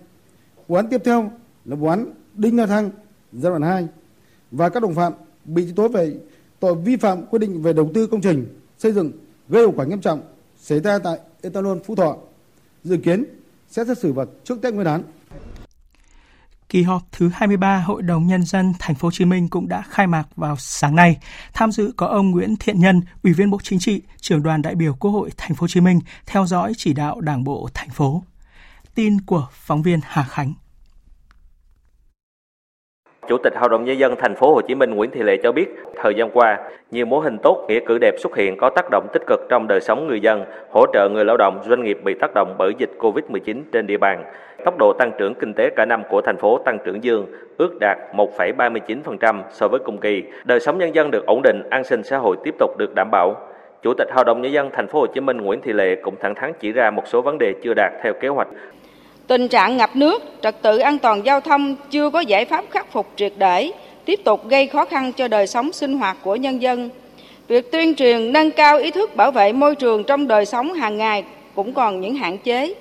Vụ án tiếp theo là vụ án Đinh La Thăng giai đoạn 2 và các đồng phạm bị truy tố về tội vi phạm quy định về đầu tư công trình xây dựng gây hậu quả nghiêm trọng xảy ra tại Etalon Phú Thọ. Dự kiến sẽ xét xử vào trước Tết Nguyên đán. Kỳ họp thứ 23 Hội đồng nhân dân thành phố Hồ Chí Minh cũng đã khai mạc vào sáng nay. Tham dự có ông Nguyễn Thiện Nhân, Ủy viên Bộ Chính trị, Trưởng đoàn đại biểu Quốc hội thành phố Hồ Chí Minh theo dõi chỉ đạo Đảng bộ thành phố. Tin của phóng viên Hà Khánh. Chủ tịch Hội đồng nhân dân thành phố Hồ Chí Minh Nguyễn Thị Lệ cho biết, thời gian qua, nhiều mô hình tốt nghĩa cử đẹp xuất hiện có tác động tích cực trong đời sống người dân, hỗ trợ người lao động, doanh nghiệp bị tác động bởi dịch Covid-19 trên địa bàn. Tốc độ tăng trưởng kinh tế cả năm của thành phố tăng trưởng dương, ước đạt 1,39% so với cùng kỳ. Đời sống nhân dân được ổn định, an sinh xã hội tiếp tục được đảm bảo. Chủ tịch Hội đồng nhân dân thành phố Hồ Chí Minh Nguyễn Thị Lệ cũng thẳng thắn chỉ ra một số vấn đề chưa đạt theo kế hoạch. Tình trạng ngập nước, trật tự an toàn giao thông chưa có giải pháp khắc phục triệt để, tiếp tục gây khó khăn cho đời sống sinh hoạt của nhân dân. Việc tuyên truyền nâng cao ý thức bảo vệ môi trường trong đời sống hàng ngày cũng còn những hạn chế.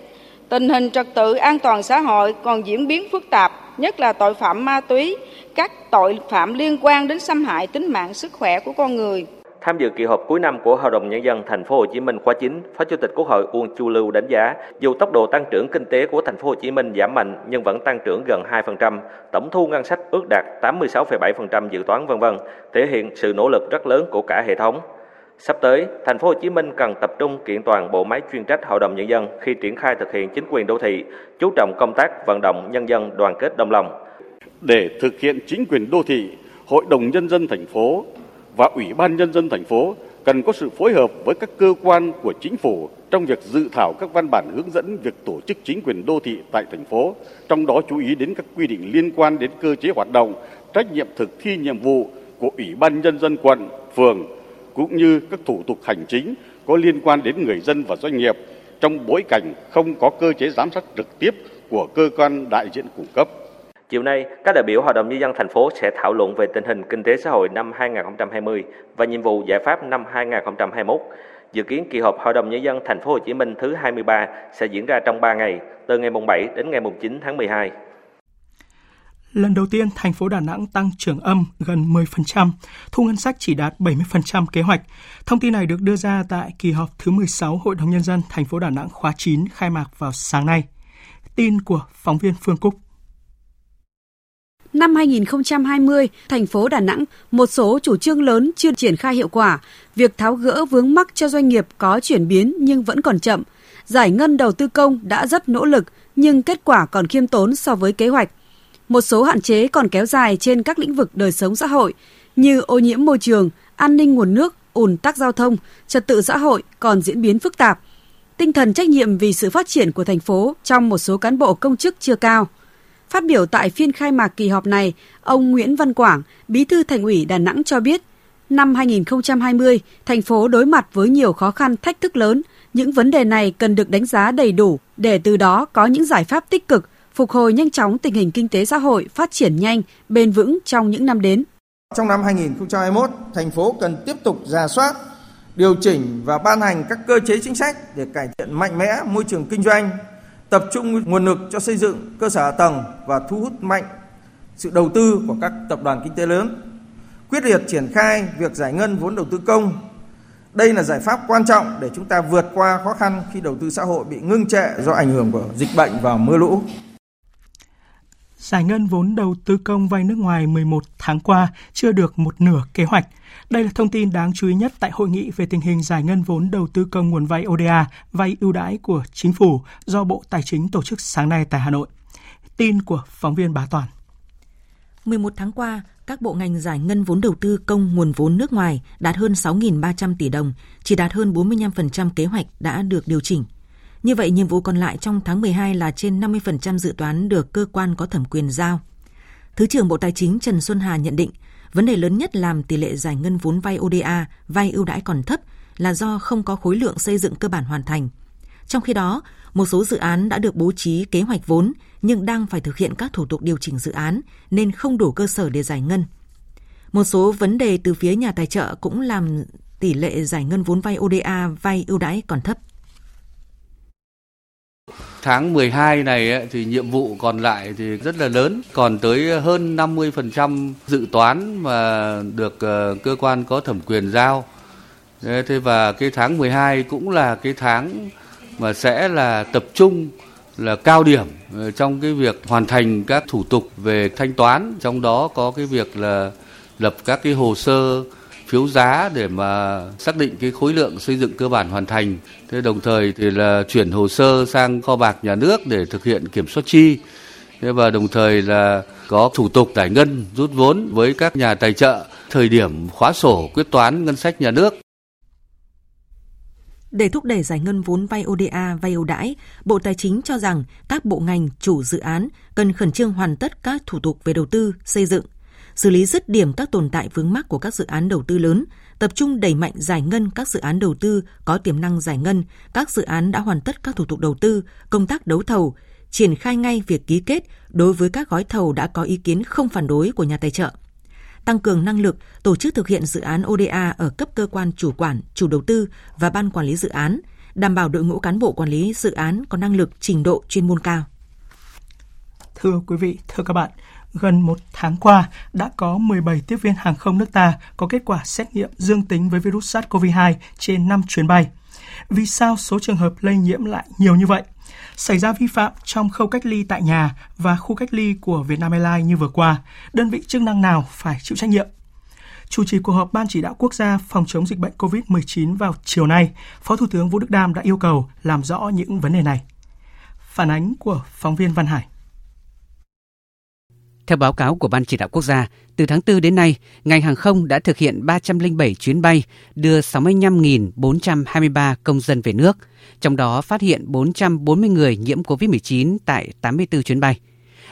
Tình hình trật tự an toàn xã hội còn diễn biến phức tạp, nhất là tội phạm ma túy, các tội phạm liên quan đến xâm hại tính mạng sức khỏe của con người. Tham dự kỳ họp cuối năm của Hội đồng nhân dân thành phố Hồ Chí Minh khóa 9, Phó Chủ tịch Quốc hội Uông Chu Lưu đánh giá, dù tốc độ tăng trưởng kinh tế của thành phố Hồ Chí Minh giảm mạnh nhưng vẫn tăng trưởng gần 2%, tổng thu ngân sách ước đạt 86,7% dự toán vân vân, thể hiện sự nỗ lực rất lớn của cả hệ thống. Sắp tới, thành phố Hồ Chí Minh cần tập trung kiện toàn bộ máy chuyên trách Hội đồng nhân dân khi triển khai thực hiện chính quyền đô thị, chú trọng công tác vận động nhân dân đoàn kết đồng lòng. Để thực hiện chính quyền đô thị, Hội đồng nhân dân thành phố và Ủy ban Nhân dân thành phố cần có sự phối hợp với các cơ quan của chính phủ trong việc dự thảo các văn bản hướng dẫn việc tổ chức chính quyền đô thị tại thành phố, trong đó chú ý đến các quy định liên quan đến cơ chế hoạt động, trách nhiệm thực thi nhiệm vụ của Ủy ban Nhân dân quận, phường, cũng như các thủ tục hành chính có liên quan đến người dân và doanh nghiệp trong bối cảnh không có cơ chế giám sát trực tiếp của cơ quan đại diện cung cấp. Chiều nay, các đại biểu Hội đồng Nhân dân thành phố sẽ thảo luận về tình hình kinh tế xã hội năm 2020 và nhiệm vụ giải pháp năm 2021. Dự kiến kỳ họp Hội đồng Nhân dân thành phố Hồ Chí Minh thứ 23 sẽ diễn ra trong 3 ngày, từ ngày mùng 7 đến ngày mùng 9 tháng 12. Lần đầu tiên, thành phố Đà Nẵng tăng trưởng âm gần 10%, thu ngân sách chỉ đạt 70% kế hoạch. Thông tin này được đưa ra tại kỳ họp thứ 16 Hội đồng Nhân dân thành phố Đà Nẵng khóa 9 khai mạc vào sáng nay. Tin của phóng viên Phương Cúc. Năm 2020, thành phố Đà Nẵng một số chủ trương lớn chưa triển khai hiệu quả, việc tháo gỡ vướng mắc cho doanh nghiệp có chuyển biến nhưng vẫn còn chậm. Giải ngân đầu tư công đã rất nỗ lực nhưng kết quả còn khiêm tốn so với kế hoạch. Một số hạn chế còn kéo dài trên các lĩnh vực đời sống xã hội như ô nhiễm môi trường, an ninh nguồn nước, ùn tắc giao thông, trật tự xã hội còn diễn biến phức tạp. Tinh thần trách nhiệm vì sự phát triển của thành phố trong một số cán bộ công chức chưa cao – Phát biểu tại phiên khai mạc kỳ họp này, ông Nguyễn Văn Quảng, Bí thư Thành ủy Đà Nẵng cho biết, năm 2020, thành phố đối mặt với nhiều khó khăn thách thức lớn. Những vấn đề này cần được đánh giá đầy đủ để từ đó có những giải pháp tích cực, phục hồi nhanh chóng tình hình kinh tế xã hội phát triển nhanh, bền vững trong những năm đến. Trong năm 2021, thành phố cần tiếp tục ra soát, điều chỉnh và ban hành các cơ chế chính sách để cải thiện mạnh mẽ môi trường kinh doanh, tập trung nguồn lực cho xây dựng cơ sở hạ tầng và thu hút mạnh sự đầu tư của các tập đoàn kinh tế lớn, quyết liệt triển khai việc giải ngân vốn đầu tư công. Đây là giải pháp quan trọng để chúng ta vượt qua khó khăn khi đầu tư xã hội bị ngưng trệ do ảnh hưởng của dịch bệnh và mưa lũ. Giải ngân vốn đầu tư công vay nước ngoài 11 tháng qua chưa được một nửa kế hoạch – đây là thông tin đáng chú ý nhất tại hội nghị về tình hình giải ngân vốn đầu tư công nguồn vay ODA, vay ưu đãi của chính phủ do Bộ Tài chính tổ chức sáng nay tại Hà Nội. Tin của phóng viên Bá Toàn. 11 tháng qua, các bộ ngành giải ngân vốn đầu tư công nguồn vốn nước ngoài đạt hơn 6.300 tỷ đồng, chỉ đạt hơn 45% kế hoạch đã được điều chỉnh. Như vậy, nhiệm vụ còn lại trong tháng 12 là trên 50% dự toán được cơ quan có thẩm quyền giao. Thứ trưởng Bộ Tài chính Trần Xuân Hà nhận định, Vấn đề lớn nhất làm tỷ lệ giải ngân vốn vay ODA, vay ưu đãi còn thấp là do không có khối lượng xây dựng cơ bản hoàn thành. Trong khi đó, một số dự án đã được bố trí kế hoạch vốn nhưng đang phải thực hiện các thủ tục điều chỉnh dự án nên không đủ cơ sở để giải ngân. Một số vấn đề từ phía nhà tài trợ cũng làm tỷ lệ giải ngân vốn vay ODA, vay ưu đãi còn thấp. Tháng 12 này thì nhiệm vụ còn lại thì rất là lớn, còn tới hơn 50% dự toán mà được ờ, cơ quan có thẩm quyền giao. Thế và cái tháng 12 cũng là cái tháng mà sẽ là tập trung là cao điểm ờ, trong cái việc hoàn thành các thủ tục về thanh toán, trong đó có cái việc là lập các cái hồ sơ phiếu giá để mà xác định cái khối lượng xây dựng cơ bản hoàn thành. Thế đồng thời thì là chuyển hồ sơ sang kho bạc nhà nước để thực hiện kiểm soát chi. thế và đồng thời là có thủ tục giải ngân rút vốn với các nhà tài trợ thời điểm khóa sổ quyết toán ngân sách nhà nước. Để thúc đẩy giải ngân vốn vay ODA, vay ưu đãi, Bộ Tài chính cho rằng các bộ ngành, chủ dự án cần khẩn trương hoàn tất các thủ tục về đầu tư, xây dựng, xử lý dứt điểm các tồn tại vướng mắc của các dự án đầu tư lớn, tập trung đẩy mạnh giải ngân các dự án đầu tư có tiềm năng giải ngân, các dự án đã hoàn tất các thủ tục đầu tư, công tác đấu thầu, triển khai ngay việc ký kết đối với các gói thầu đã có ý kiến không phản đối của nhà tài trợ tăng cường năng lực, tổ chức thực hiện dự án ODA ở cấp cơ quan chủ quản, chủ đầu tư và ban quản lý dự án, đảm bảo đội ngũ cán bộ quản lý dự án có năng lực, trình độ chuyên môn cao. Thưa quý vị, thưa các bạn, gần một tháng qua đã có 17 tiếp viên hàng không nước ta có kết quả xét nghiệm dương tính với virus SARS-CoV-2 trên 5 chuyến bay. Vì sao số trường hợp lây nhiễm lại nhiều như vậy? Xảy ra vi phạm trong khâu cách ly tại nhà và khu cách ly của Vietnam Airlines như vừa qua, đơn vị chức năng nào phải chịu trách nhiệm? Chủ trì cuộc họp Ban chỉ đạo quốc gia phòng chống dịch bệnh COVID-19 vào chiều nay, Phó Thủ tướng Vũ Đức Đam đã yêu cầu làm rõ những vấn đề này. Phản ánh của phóng viên Văn Hải. Theo báo cáo của Ban chỉ đạo quốc gia, từ tháng 4 đến nay, ngành hàng không đã thực hiện 307 chuyến bay, đưa 65.423 công dân về nước, trong đó phát hiện 440 người nhiễm COVID-19 tại 84 chuyến bay.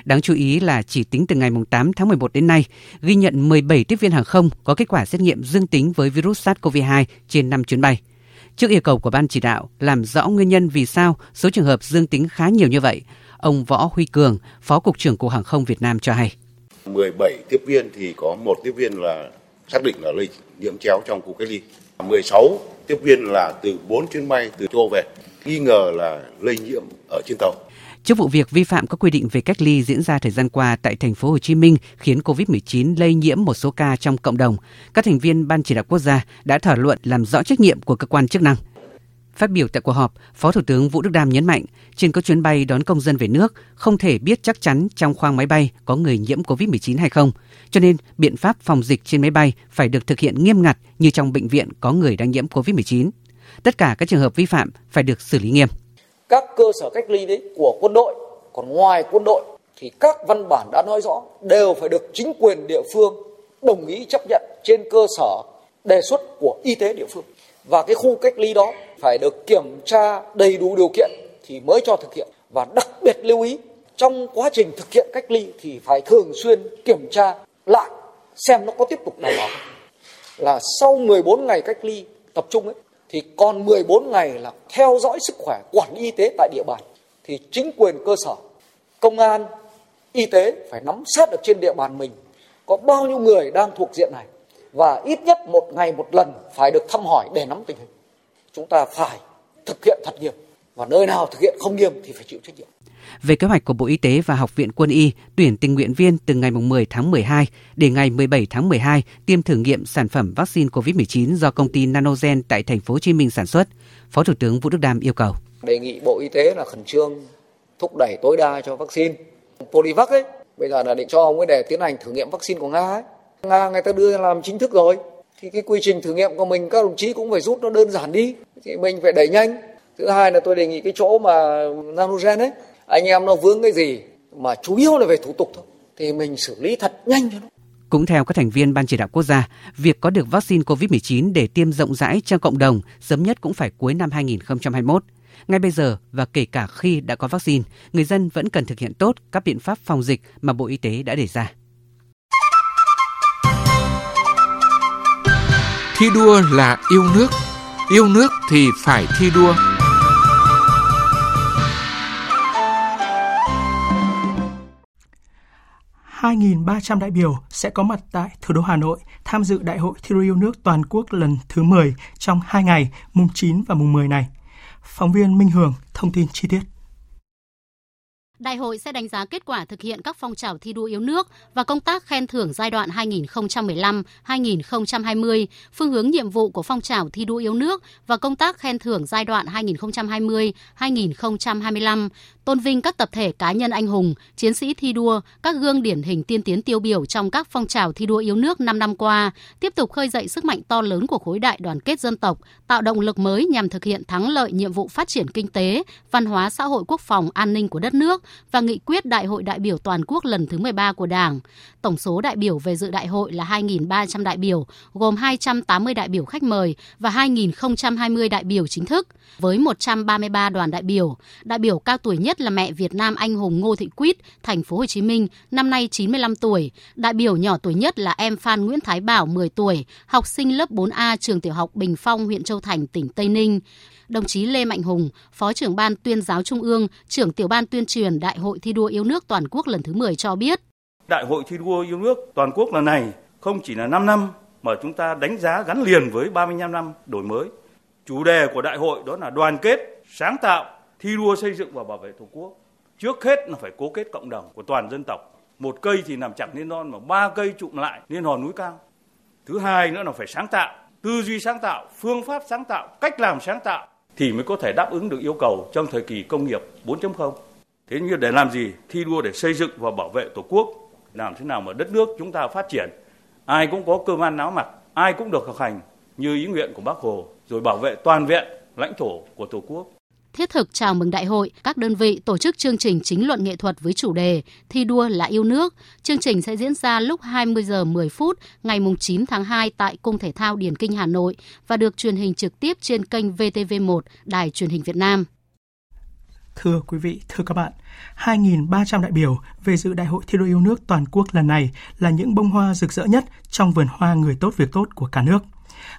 Đáng chú ý là chỉ tính từ ngày 8 tháng 11 đến nay, ghi nhận 17 tiếp viên hàng không có kết quả xét nghiệm dương tính với virus SARS-CoV-2 trên 5 chuyến bay. Trước yêu cầu của Ban chỉ đạo làm rõ nguyên nhân vì sao số trường hợp dương tính khá nhiều như vậy, Ông Võ Huy Cường, Phó Cục trưởng Cục Hàng không Việt Nam cho hay. 17 tiếp viên thì có một tiếp viên là xác định là lây nhiễm chéo trong khu cách ly. 16 tiếp viên là từ 4 chuyến bay từ châu về, nghi ngờ là lây nhiễm ở trên tàu. Trước vụ việc vi phạm các quy định về cách ly diễn ra thời gian qua tại thành phố Hồ Chí Minh khiến COVID-19 lây nhiễm một số ca trong cộng đồng, các thành viên ban chỉ đạo quốc gia đã thảo luận làm rõ trách nhiệm của cơ quan chức năng. Phát biểu tại cuộc họp, Phó Thủ tướng Vũ Đức Đam nhấn mạnh, trên các chuyến bay đón công dân về nước, không thể biết chắc chắn trong khoang máy bay có người nhiễm COVID-19 hay không. Cho nên, biện pháp phòng dịch trên máy bay phải được thực hiện nghiêm ngặt như trong bệnh viện có người đang nhiễm COVID-19. Tất cả các trường hợp vi phạm phải được xử lý nghiêm. Các cơ sở cách ly đấy của quân đội, còn ngoài quân đội thì các văn bản đã nói rõ đều phải được chính quyền địa phương đồng ý chấp nhận trên cơ sở đề xuất của y tế địa phương. Và cái khu cách ly đó phải được kiểm tra đầy đủ điều kiện thì mới cho thực hiện. Và đặc biệt lưu ý, trong quá trình thực hiện cách ly thì phải thường xuyên kiểm tra lại xem nó có tiếp tục đảm bảo là sau 14 ngày cách ly tập trung ấy, thì còn 14 ngày là theo dõi sức khỏe quản lý y tế tại địa bàn, thì chính quyền cơ sở, công an, y tế phải nắm sát được trên địa bàn mình có bao nhiêu người đang thuộc diện này và ít nhất một ngày một lần phải được thăm hỏi để nắm tình hình chúng ta phải thực hiện thật nghiêm và nơi nào thực hiện không nghiêm thì phải chịu trách nhiệm. Về kế hoạch của Bộ Y tế và Học viện Quân y tuyển tình nguyện viên từ ngày 10 tháng 12 đến ngày 17 tháng 12 tiêm thử nghiệm sản phẩm vaccine COVID-19 do công ty Nanogen tại thành phố Hồ Chí Minh sản xuất, Phó Thủ tướng Vũ Đức Đam yêu cầu. Đề nghị Bộ Y tế là khẩn trương thúc đẩy tối đa cho vaccine. Polivac ấy, bây giờ là định cho ông ấy để tiến hành thử nghiệm vaccine của Nga ấy. Nga người ta đưa làm chính thức rồi. Thì cái quy trình thử nghiệm của mình các đồng chí cũng phải rút nó đơn giản đi. Thì mình phải đẩy nhanh. Thứ hai là tôi đề nghị cái chỗ mà nanogen ấy anh em nó vướng cái gì mà chủ yếu là về thủ tục thôi. Thì mình xử lý thật nhanh cho nó. Cũng theo các thành viên Ban chỉ đạo quốc gia, việc có được vaccine COVID-19 để tiêm rộng rãi cho cộng đồng sớm nhất cũng phải cuối năm 2021. Ngay bây giờ và kể cả khi đã có vaccine, người dân vẫn cần thực hiện tốt các biện pháp phòng dịch mà Bộ Y tế đã đề ra. Thi đua là yêu nước, yêu nước thì phải thi đua. hai nghìn ba trăm đại biểu sẽ có mặt tại thủ đô Hà Nội tham dự Đại hội thi đua yêu nước toàn quốc lần thứ 10 trong 2 ngày, mùng 9 và mùng 10 này. Phóng viên Minh Hường thông tin chi tiết. Đại hội sẽ đánh giá kết quả thực hiện các phong trào thi đua yêu nước và công tác khen thưởng giai đoạn 2015-2020, phương hướng nhiệm vụ của phong trào thi đua yêu nước và công tác khen thưởng giai đoạn 2020-2025, tôn vinh các tập thể cá nhân anh hùng, chiến sĩ thi đua, các gương điển hình tiên tiến tiêu biểu trong các phong trào thi đua yêu nước 5 năm qua, tiếp tục khơi dậy sức mạnh to lớn của khối đại đoàn kết dân tộc, tạo động lực mới nhằm thực hiện thắng lợi nhiệm vụ phát triển kinh tế, văn hóa xã hội quốc phòng an ninh của đất nước và nghị quyết Đại hội đại biểu toàn quốc lần thứ 13 của Đảng. Tổng số đại biểu về dự đại hội là 2.300 đại biểu, gồm 280 đại biểu khách mời và 2.020 đại biểu chính thức, với 133 đoàn đại biểu. Đại biểu cao tuổi nhất là mẹ Việt Nam anh hùng Ngô Thị Quýt, thành phố Hồ Chí Minh, năm nay 95 tuổi. Đại biểu nhỏ tuổi nhất là em Phan Nguyễn Thái Bảo, 10 tuổi, học sinh lớp 4A trường tiểu học Bình Phong, huyện Châu Thành, tỉnh Tây Ninh đồng chí Lê Mạnh Hùng, Phó trưởng Ban Tuyên giáo Trung ương, trưởng tiểu ban tuyên truyền Đại hội thi đua yêu nước toàn quốc lần thứ 10 cho biết. Đại hội thi đua yêu nước toàn quốc lần này không chỉ là 5 năm mà chúng ta đánh giá gắn liền với 35 năm đổi mới. Chủ đề của đại hội đó là đoàn kết, sáng tạo, thi đua xây dựng và bảo vệ Tổ quốc. Trước hết là phải cố kết cộng đồng của toàn dân tộc. Một cây thì nằm chẳng nên non mà ba cây trụm lại nên hòn núi cao. Thứ hai nữa là phải sáng tạo, tư duy sáng tạo, phương pháp sáng tạo, cách làm sáng tạo thì mới có thể đáp ứng được yêu cầu trong thời kỳ công nghiệp 4.0. Thế nhưng để làm gì? Thi đua để xây dựng và bảo vệ Tổ quốc, làm thế nào mà đất nước chúng ta phát triển. Ai cũng có cơm ăn áo mặc, ai cũng được học hành như ý nguyện của Bác Hồ, rồi bảo vệ toàn vẹn lãnh thổ của Tổ quốc thiết thực chào mừng đại hội, các đơn vị tổ chức chương trình chính luận nghệ thuật với chủ đề Thi đua là yêu nước. Chương trình sẽ diễn ra lúc 20 giờ 10 phút ngày 9 tháng 2 tại Cung Thể thao Điển Kinh Hà Nội và được truyền hình trực tiếp trên kênh VTV1 Đài truyền hình Việt Nam. Thưa quý vị, thưa các bạn, 2.300 đại biểu về dự Đại hội thi đua yêu nước toàn quốc lần này là những bông hoa rực rỡ nhất trong vườn hoa người tốt việc tốt của cả nước –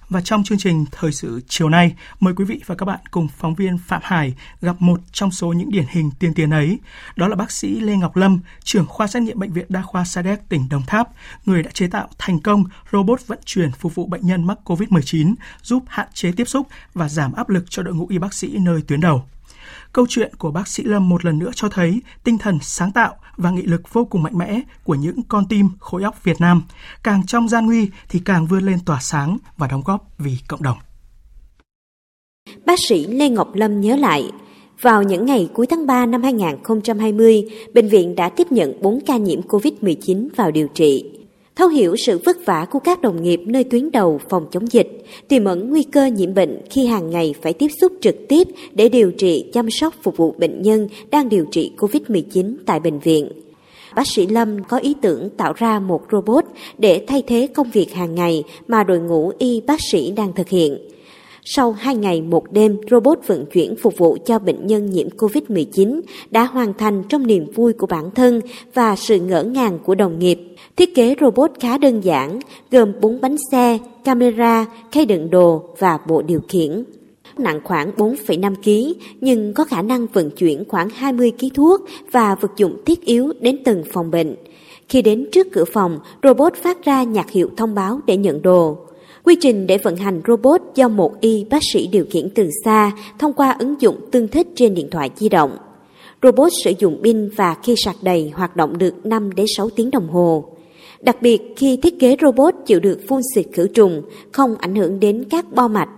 và trong chương trình Thời sự chiều nay, mời quý vị và các bạn cùng phóng viên Phạm Hải gặp một trong số những điển hình tiên tiến ấy. Đó là bác sĩ Lê Ngọc Lâm, trưởng khoa xét nghiệm Bệnh viện Đa khoa Sa Đéc, tỉnh Đồng Tháp, người đã chế tạo thành công robot vận chuyển phục vụ bệnh nhân mắc COVID-19, giúp hạn chế tiếp xúc và giảm áp lực cho đội ngũ y bác sĩ nơi tuyến đầu. Câu chuyện của bác sĩ Lâm một lần nữa cho thấy tinh thần sáng tạo và nghị lực vô cùng mạnh mẽ của những con tim khối óc Việt Nam, càng trong gian nguy thì càng vươn lên tỏa sáng và đóng góp vì cộng đồng. Bác sĩ Lê Ngọc Lâm nhớ lại, vào những ngày cuối tháng 3 năm 2020, bệnh viện đã tiếp nhận 4 ca nhiễm COVID-19 vào điều trị. Thấu hiểu sự vất vả của các đồng nghiệp nơi tuyến đầu phòng chống dịch, tiềm ẩn nguy cơ nhiễm bệnh khi hàng ngày phải tiếp xúc trực tiếp để điều trị chăm sóc phục vụ bệnh nhân đang điều trị COVID-19 tại bệnh viện. Bác sĩ Lâm có ý tưởng tạo ra một robot để thay thế công việc hàng ngày mà đội ngũ y bác sĩ đang thực hiện. Sau 2 ngày một đêm, robot vận chuyển phục vụ cho bệnh nhân nhiễm COVID-19 đã hoàn thành trong niềm vui của bản thân và sự ngỡ ngàng của đồng nghiệp. Thiết kế robot khá đơn giản, gồm 4 bánh xe, camera, khay đựng đồ và bộ điều khiển. Nặng khoảng 4,5 kg nhưng có khả năng vận chuyển khoảng 20 kg thuốc và vật dụng thiết yếu đến từng phòng bệnh. Khi đến trước cửa phòng, robot phát ra nhạc hiệu thông báo để nhận đồ. Quy trình để vận hành robot do một y bác sĩ điều khiển từ xa thông qua ứng dụng tương thích trên điện thoại di động. Robot sử dụng pin và khi sạc đầy hoạt động được 5 đến 6 tiếng đồng hồ. Đặc biệt khi thiết kế robot chịu được phun xịt khử trùng, không ảnh hưởng đến các bo mạch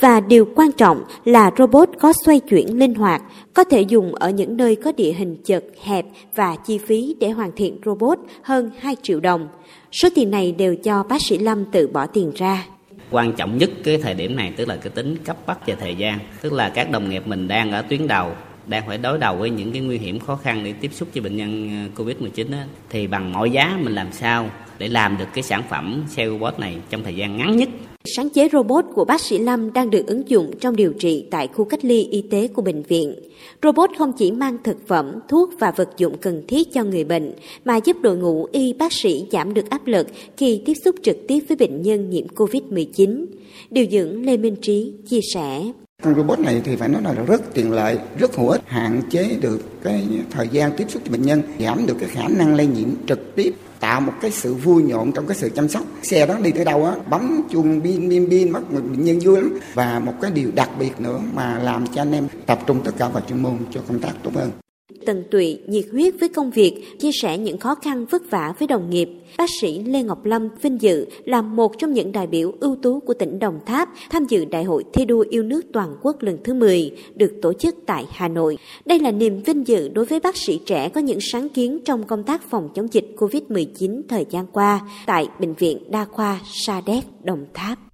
và điều quan trọng là robot có xoay chuyển linh hoạt, có thể dùng ở những nơi có địa hình chật, hẹp và chi phí để hoàn thiện robot hơn 2 triệu đồng. Số tiền này đều cho bác sĩ Lâm tự bỏ tiền ra. Quan trọng nhất cái thời điểm này tức là cái tính cấp bách về thời gian, tức là các đồng nghiệp mình đang ở tuyến đầu đang phải đối đầu với những cái nguy hiểm khó khăn để tiếp xúc với bệnh nhân ờ, Covid-19 đó, thì bằng mọi giá mình làm sao để làm được cái sản phẩm xe robot này trong thời gian ngắn nhất. Sáng chế robot của bác sĩ Lâm đang được ứng dụng trong điều trị tại khu cách ly y tế của bệnh viện. Robot không chỉ mang thực phẩm, thuốc và vật dụng cần thiết cho người bệnh, mà giúp đội ngũ y bác sĩ giảm được áp lực khi tiếp xúc trực tiếp với bệnh nhân nhiễm COVID-19. Điều dưỡng Lê Minh Trí chia sẻ. Con robot này thì phải nói là rất tiện lợi, rất hữu ích, hạn chế được cái thời gian tiếp xúc với bệnh nhân, giảm được cái khả năng lây nhiễm trực tiếp tạo một cái sự vui nhộn trong cái sự chăm sóc. Xe đó đi tới đâu á bấm chuông pin pin pin mất bệnh nhân vui lắm. Và một cái điều đặc biệt nữa mà làm cho anh em tập trung tất cả vào chuyên môn cho công tác tốt hơn tận tụy, nhiệt huyết với công việc, chia sẻ những khó khăn vất vả với đồng nghiệp. Bác sĩ Lê Ngọc Lâm vinh dự là một trong những đại biểu ưu tú của tỉnh Đồng Tháp tham dự Đại hội thi đua yêu nước toàn quốc lần thứ 10 được tổ chức tại Hà Nội. Đây là niềm vinh dự đối với bác sĩ trẻ có những sáng kiến trong công tác phòng chống dịch COVID-19 thời gian qua tại Bệnh viện Đa khoa Sa Đéc, Đồng Tháp.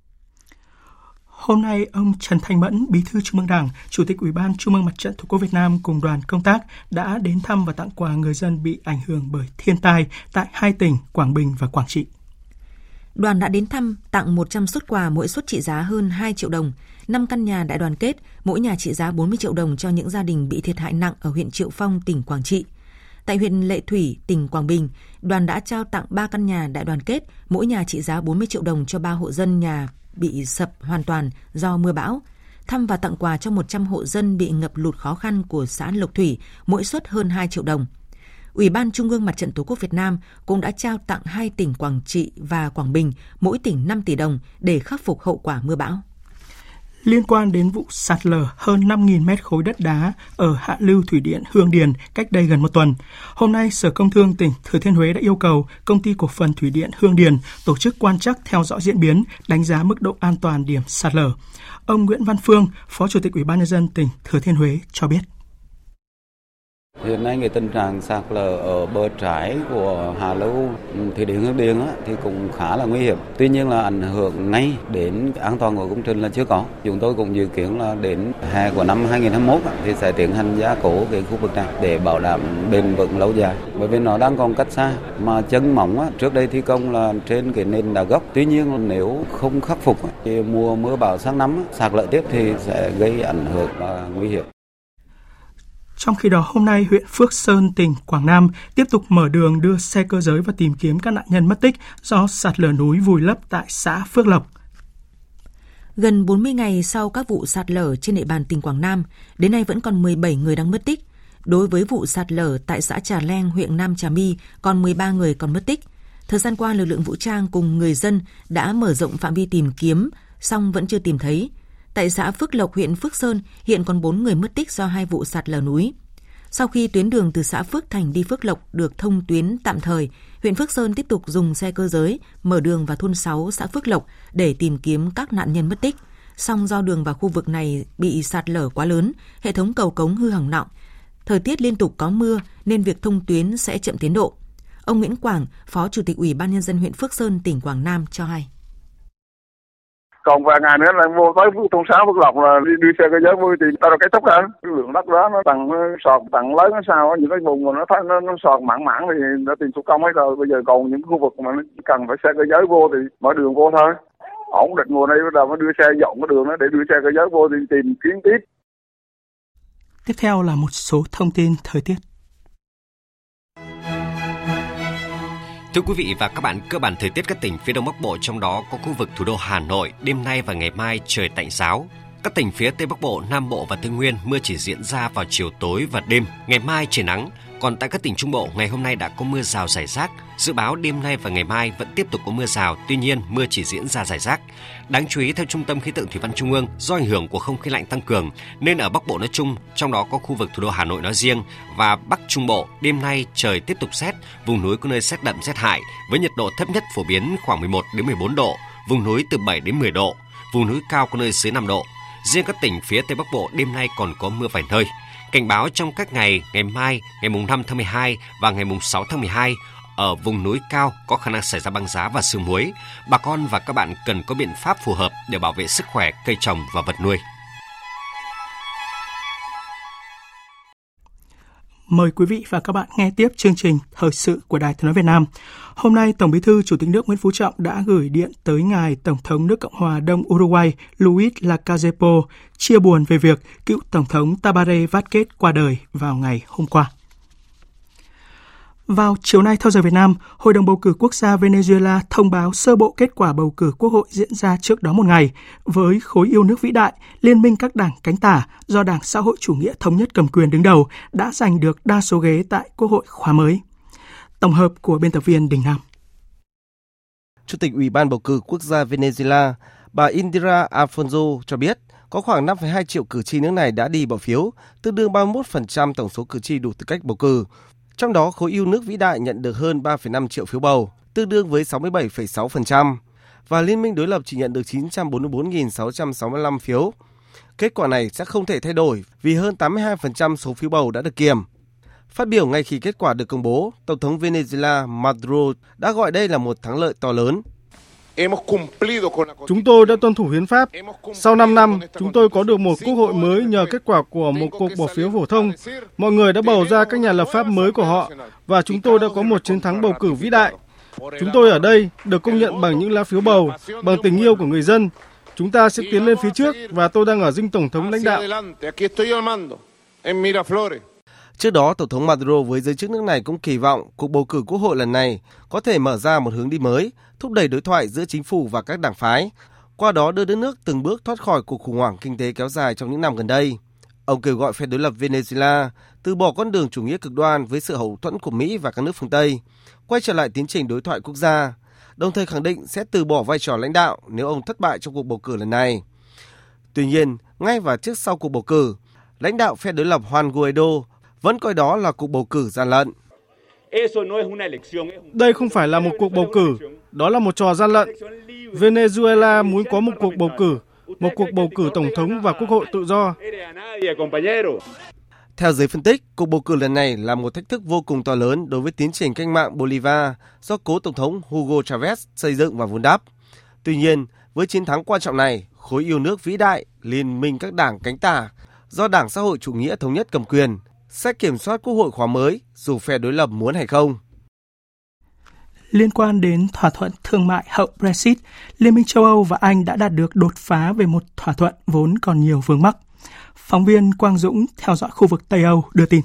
Hôm nay, ông Trần Thanh Mẫn, Bí thư Trung ương Đảng, Chủ tịch Ủy ban Trung ương Mặt trận Tổ quốc Việt Nam cùng đoàn công tác đã đến thăm và tặng quà người dân bị ảnh hưởng bởi thiên tai tại hai tỉnh Quảng Bình và Quảng Trị. Đoàn đã đến thăm, tặng 100 xuất quà mỗi suất trị giá hơn 2 triệu đồng, 5 căn nhà đại đoàn kết, mỗi nhà trị giá 40 triệu đồng cho những gia đình bị thiệt hại nặng ở huyện Triệu Phong, tỉnh Quảng Trị. Tại huyện Lệ Thủy, tỉnh Quảng Bình, đoàn đã trao tặng 3 căn nhà đại đoàn kết, mỗi nhà trị giá 40 triệu đồng cho 3 hộ dân nhà bị sập hoàn toàn do mưa bão. Thăm và tặng quà cho 100 hộ dân bị ngập lụt khó khăn của xã Lộc Thủy, mỗi suất hơn 2 triệu đồng. Ủy ban Trung ương Mặt trận Tổ quốc Việt Nam cũng đã trao tặng hai tỉnh Quảng Trị và Quảng Bình, mỗi tỉnh 5 tỷ đồng để khắc phục hậu quả mưa bão liên quan đến vụ sạt lở hơn 5.000 mét khối đất đá ở hạ lưu thủy điện Hương Điền cách đây gần một tuần. Hôm nay, Sở Công Thương tỉnh Thừa Thiên Huế đã yêu cầu Công ty Cổ phần Thủy điện Hương Điền tổ chức quan trắc theo dõi diễn biến, đánh giá mức độ an toàn điểm sạt lở. Ông Nguyễn Văn Phương, Phó Chủ tịch Ủy ban nhân dân tỉnh Thừa Thiên Huế cho biết. Hiện nay cái tình trạng sạt lở ở bờ trái của Hà Lưu ừ, thủy điện Hương Điền thì cũng khá là nguy hiểm. Tuy nhiên là ảnh hưởng ngay đến an toàn của công trình là chưa có. Chúng tôi cũng dự kiến là đến hè của năm 2021 thì sẽ tiến hành gia cố cái khu vực này để bảo đảm bền vững lâu dài. Bởi vì nó đang còn cách xa, mà chân mỏng trước đây thi công là trên cái nền đá gốc. Tuy nhiên nếu không khắc phục thì mùa mưa bão sang năm sạt lở tiếp thì sẽ gây ảnh hưởng và nguy hiểm. Trong khi đó, hôm nay, huyện Phước Sơn, tỉnh Quảng Nam tiếp tục mở đường đưa xe cơ giới và tìm kiếm các nạn nhân mất tích do sạt lở núi vùi lấp tại xã Phước Lộc. Gần 40 ngày sau các vụ sạt lở trên địa bàn tỉnh Quảng Nam, đến nay vẫn còn 17 người đang mất tích. Đối với vụ sạt lở tại xã Trà Leng, huyện Nam Trà My, còn 13 người còn mất tích. Thời gian qua, lực lượng vũ trang cùng người dân đã mở rộng phạm vi tìm kiếm, song vẫn chưa tìm thấy. Tại xã Phước Lộc, huyện Phước Sơn, hiện còn 4 người mất tích do hai vụ sạt lở núi. Sau khi tuyến đường từ xã Phước Thành đi Phước Lộc được thông tuyến tạm thời, huyện Phước Sơn tiếp tục dùng xe cơ giới mở đường vào thôn 6 xã Phước Lộc để tìm kiếm các nạn nhân mất tích. Song do đường vào khu vực này bị sạt lở quá lớn, hệ thống cầu cống hư hỏng nặng. Thời tiết liên tục có mưa nên việc thông tuyến sẽ chậm tiến độ. Ông Nguyễn Quảng, Phó Chủ tịch Ủy ban Nhân dân huyện Phước Sơn, tỉnh Quảng Nam cho hay còn vài ngày nữa là vô tới thôn sáu phước lộc là đi, đi xe cơ giới vui thì tao là cái tốc hơn cái lượng đất đó nó tầng sọt tầng lớn nó sao những cái vùng mà nó thấy nó, nó sọt mặn mặn thì đã tìm thủ công hết rồi. Bây giờ còn những khu vực mà nó cần phải xe cơ giới vô thì mở đường vô thôi. Ổn định mùa này bắt đầu mới đưa xe dọn cái đường đó để đưa xe cơ giới vô thì tìm kiếm tiếp. Tiếp theo là một số thông tin thời tiết. Thưa quý vị và các bạn, cơ bản thời tiết các tỉnh phía Đông Bắc Bộ trong đó có khu vực thủ đô Hà Nội, đêm nay và ngày mai trời tạnh giáo. Các tỉnh phía Tây Bắc Bộ, Nam Bộ và Tây Nguyên mưa chỉ diễn ra vào chiều tối và đêm. Ngày mai trời nắng, còn tại các tỉnh Trung Bộ, ngày hôm nay đã có mưa rào rải rác. Dự báo đêm nay và ngày mai vẫn tiếp tục có mưa rào, tuy nhiên mưa chỉ diễn ra rải rác. Đáng chú ý theo Trung tâm Khí tượng Thủy văn Trung ương, do ảnh hưởng của không khí lạnh tăng cường nên ở Bắc Bộ nói chung, trong đó có khu vực thủ đô Hà Nội nói riêng và Bắc Trung Bộ, đêm nay trời tiếp tục rét, vùng núi có nơi rét đậm rét hại với nhiệt độ thấp nhất phổ biến khoảng 11 đến 14 độ, vùng núi từ 7 đến 10 độ, vùng núi cao có nơi dưới 5 độ. Riêng các tỉnh phía Tây Bắc Bộ đêm nay còn có mưa vài nơi. Cảnh báo trong các ngày ngày mai, ngày mùng 5 tháng 12 và ngày mùng 6 tháng 12 ở vùng núi cao có khả năng xảy ra băng giá và sương muối. Bà con và các bạn cần có biện pháp phù hợp để bảo vệ sức khỏe cây trồng và vật nuôi. Mời quý vị và các bạn nghe tiếp chương trình Thời sự của Đài Tiếng Nói Việt Nam. Hôm nay, Tổng bí thư Chủ tịch nước Nguyễn Phú Trọng đã gửi điện tới ngài Tổng thống nước Cộng hòa Đông Uruguay Luis Lacazepo chia buồn về việc cựu Tổng thống Tabaré Vázquez qua đời vào ngày hôm qua. Vào chiều nay theo giờ Việt Nam, Hội đồng bầu cử quốc gia Venezuela thông báo sơ bộ kết quả bầu cử quốc hội diễn ra trước đó một ngày với khối yêu nước vĩ đại, liên minh các đảng cánh tả do Đảng Xã hội chủ nghĩa thống nhất cầm quyền đứng đầu đã giành được đa số ghế tại quốc hội khóa mới. Tổng hợp của biên tập viên Đình Nam. Chủ tịch Ủy ban bầu cử quốc gia Venezuela, bà Indira Alfonso cho biết có khoảng 5,2 triệu cử tri nước này đã đi bỏ phiếu, tương đương 31% tổng số cử tri đủ tư cách bầu cử, trong đó, khối yêu nước vĩ đại nhận được hơn 3,5 triệu phiếu bầu, tương đương với 67,6%, và Liên minh đối lập chỉ nhận được 944.665 phiếu. Kết quả này sẽ không thể thay đổi vì hơn 82% số phiếu bầu đã được kiểm. Phát biểu ngay khi kết quả được công bố, Tổng thống Venezuela Maduro đã gọi đây là một thắng lợi to lớn. Chúng tôi đã tuân thủ hiến pháp. Sau 5 năm, chúng tôi có được một quốc hội mới nhờ kết quả của một cuộc bỏ phiếu phổ thông. Mọi người đã bầu ra các nhà lập pháp mới của họ và chúng tôi đã có một chiến thắng bầu cử vĩ đại. Chúng tôi ở đây được công nhận bằng những lá phiếu bầu, bằng tình yêu của người dân. Chúng ta sẽ tiến lên phía trước và tôi đang ở dinh tổng thống lãnh đạo. Trước đó, Tổng thống Maduro với giới chức nước này cũng kỳ vọng cuộc bầu cử quốc hội lần này có thể mở ra một hướng đi mới, thúc đẩy đối thoại giữa chính phủ và các đảng phái, qua đó đưa đất nước từng bước thoát khỏi cuộc khủng hoảng kinh tế kéo dài trong những năm gần đây. Ông kêu gọi phe đối lập Venezuela từ bỏ con đường chủ nghĩa cực đoan với sự hậu thuẫn của Mỹ và các nước phương Tây, quay trở lại tiến trình đối thoại quốc gia, đồng thời khẳng định sẽ từ bỏ vai trò lãnh đạo nếu ông thất bại trong cuộc bầu cử lần này. Tuy nhiên, ngay và trước sau cuộc bầu cử, lãnh đạo phe đối lập Juan Guaido vẫn coi đó là cuộc bầu cử gian lận. Đây không phải là một cuộc bầu cử, đó là một trò gian lận. Venezuela muốn có một cuộc bầu cử, một cuộc bầu cử tổng thống và quốc hội tự do. Theo giới phân tích, cuộc bầu cử lần này là một thách thức vô cùng to lớn đối với tiến trình cách mạng Bolivar do cố Tổng thống Hugo Chavez xây dựng và vun đắp. Tuy nhiên, với chiến thắng quan trọng này, khối yêu nước vĩ đại, liên minh các đảng cánh tả do Đảng Xã hội Chủ nghĩa Thống nhất cầm quyền sẽ kiểm soát quốc hội khóa mới dù phe đối lập muốn hay không. Liên quan đến thỏa thuận thương mại hậu Brexit, Liên minh châu Âu và Anh đã đạt được đột phá về một thỏa thuận vốn còn nhiều vướng mắc. Phóng viên Quang Dũng theo dõi khu vực Tây Âu đưa tin.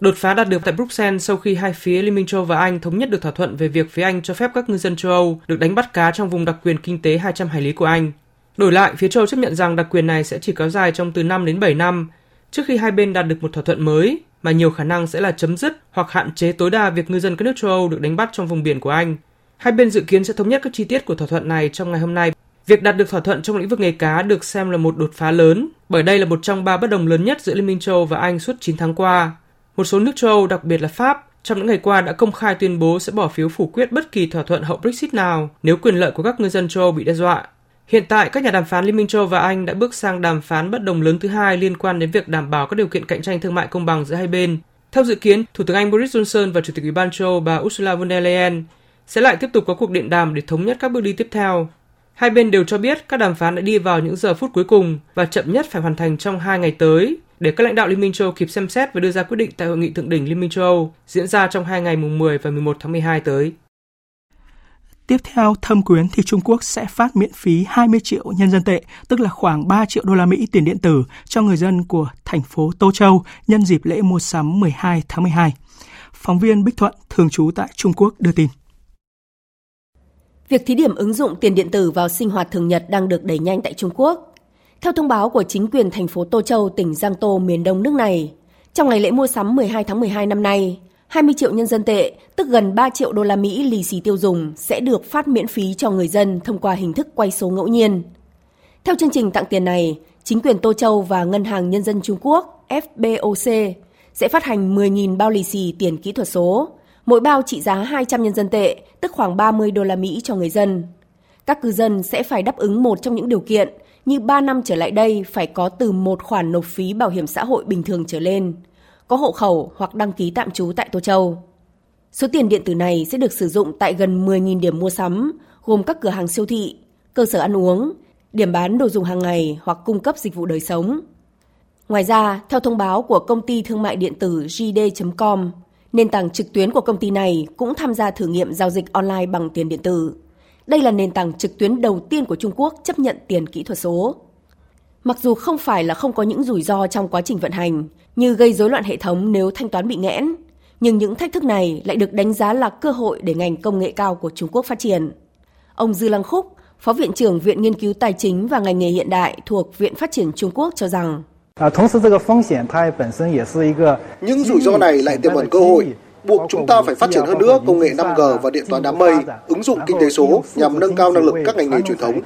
Đột phá đạt được tại Bruxelles sau khi hai phía Liên minh châu và Anh thống nhất được thỏa thuận về việc phía Anh cho phép các ngư dân châu Âu được đánh bắt cá trong vùng đặc quyền kinh tế 200 hải lý của Anh. Đổi lại, phía châu chấp nhận rằng đặc quyền này sẽ chỉ kéo dài trong từ 5 đến 7 năm, trước khi hai bên đạt được một thỏa thuận mới mà nhiều khả năng sẽ là chấm dứt hoặc hạn chế tối đa việc ngư dân các nước châu Âu được đánh bắt trong vùng biển của Anh. Hai bên dự kiến sẽ thống nhất các chi tiết của thỏa thuận này trong ngày hôm nay. Việc đạt được thỏa thuận trong lĩnh vực nghề cá được xem là một đột phá lớn, bởi đây là một trong ba bất đồng lớn nhất giữa Liên minh châu Âu và Anh suốt 9 tháng qua. Một số nước châu Âu, đặc biệt là Pháp, trong những ngày qua đã công khai tuyên bố sẽ bỏ phiếu phủ quyết bất kỳ thỏa thuận hậu Brexit nào nếu quyền lợi của các ngư dân châu Âu bị đe dọa. Hiện tại, các nhà đàm phán Liên minh châu và Anh đã bước sang đàm phán bất đồng lớn thứ hai liên quan đến việc đảm bảo các điều kiện cạnh tranh thương mại công bằng giữa hai bên. Theo dự kiến, Thủ tướng Anh Boris Johnson và Chủ tịch Ủy ban châu bà Ursula von der Leyen sẽ lại tiếp tục có cuộc điện đàm để thống nhất các bước đi tiếp theo. Hai bên đều cho biết các đàm phán đã đi vào những giờ phút cuối cùng và chậm nhất phải hoàn thành trong hai ngày tới để các lãnh đạo Liên minh châu kịp xem xét và đưa ra quyết định tại hội nghị thượng đỉnh Liên minh châu Âu diễn ra trong hai ngày mùng 10 và 11 tháng 12 tới. Tiếp theo, thâm quyến thì Trung Quốc sẽ phát miễn phí 20 triệu nhân dân tệ, tức là khoảng 3 triệu đô la Mỹ tiền điện tử cho người dân của thành phố Tô Châu nhân dịp lễ mua sắm 12 tháng 12. Phóng viên Bích Thuận, thường trú tại Trung Quốc đưa tin. Việc thí điểm ứng dụng tiền điện tử vào sinh hoạt thường nhật đang được đẩy nhanh tại Trung Quốc. Theo thông báo của chính quyền thành phố Tô Châu, tỉnh Giang Tô, miền đông nước này, trong ngày lễ mua sắm 12 tháng 12 năm nay, 20 triệu nhân dân tệ, tức gần 3 triệu đô la Mỹ lì xì tiêu dùng sẽ được phát miễn phí cho người dân thông qua hình thức quay số ngẫu nhiên. Theo chương trình tặng tiền này, chính quyền Tô Châu và Ngân hàng Nhân dân Trung Quốc FBOC sẽ phát hành 10.000 bao lì xì tiền kỹ thuật số, mỗi bao trị giá 200 nhân dân tệ, tức khoảng 30 đô la Mỹ cho người dân. Các cư dân sẽ phải đáp ứng một trong những điều kiện như 3 năm trở lại đây phải có từ một khoản nộp phí bảo hiểm xã hội bình thường trở lên, có hộ khẩu hoặc đăng ký tạm trú tại Tô Châu. Số tiền điện tử này sẽ được sử dụng tại gần 10.000 điểm mua sắm, gồm các cửa hàng siêu thị, cơ sở ăn uống, điểm bán đồ dùng hàng ngày hoặc cung cấp dịch vụ đời sống. Ngoài ra, theo thông báo của công ty thương mại điện tử JD.com, nền tảng trực tuyến của công ty này cũng tham gia thử nghiệm giao dịch online bằng tiền điện tử. Đây là nền tảng trực tuyến đầu tiên của Trung Quốc chấp nhận tiền kỹ thuật số. Mặc dù không phải là không có những rủi ro trong quá trình vận hành, như gây rối loạn hệ thống nếu thanh toán bị nghẽn, nhưng những thách thức này lại được đánh giá là cơ hội để ngành công nghệ cao của Trung Quốc phát triển. Ông Dư Lăng Khúc, Phó Viện trưởng Viện Nghiên cứu Tài chính và Ngành nghề hiện đại thuộc Viện Phát triển Trung Quốc cho rằng những rủi ro này lại tiềm ẩn cơ hội, buộc chúng ta phải phát triển hơn nữa công nghệ 5G và điện toán đám mây, ứng dụng kinh tế số nhằm nâng cao năng lực các ngành nghề truyền thống.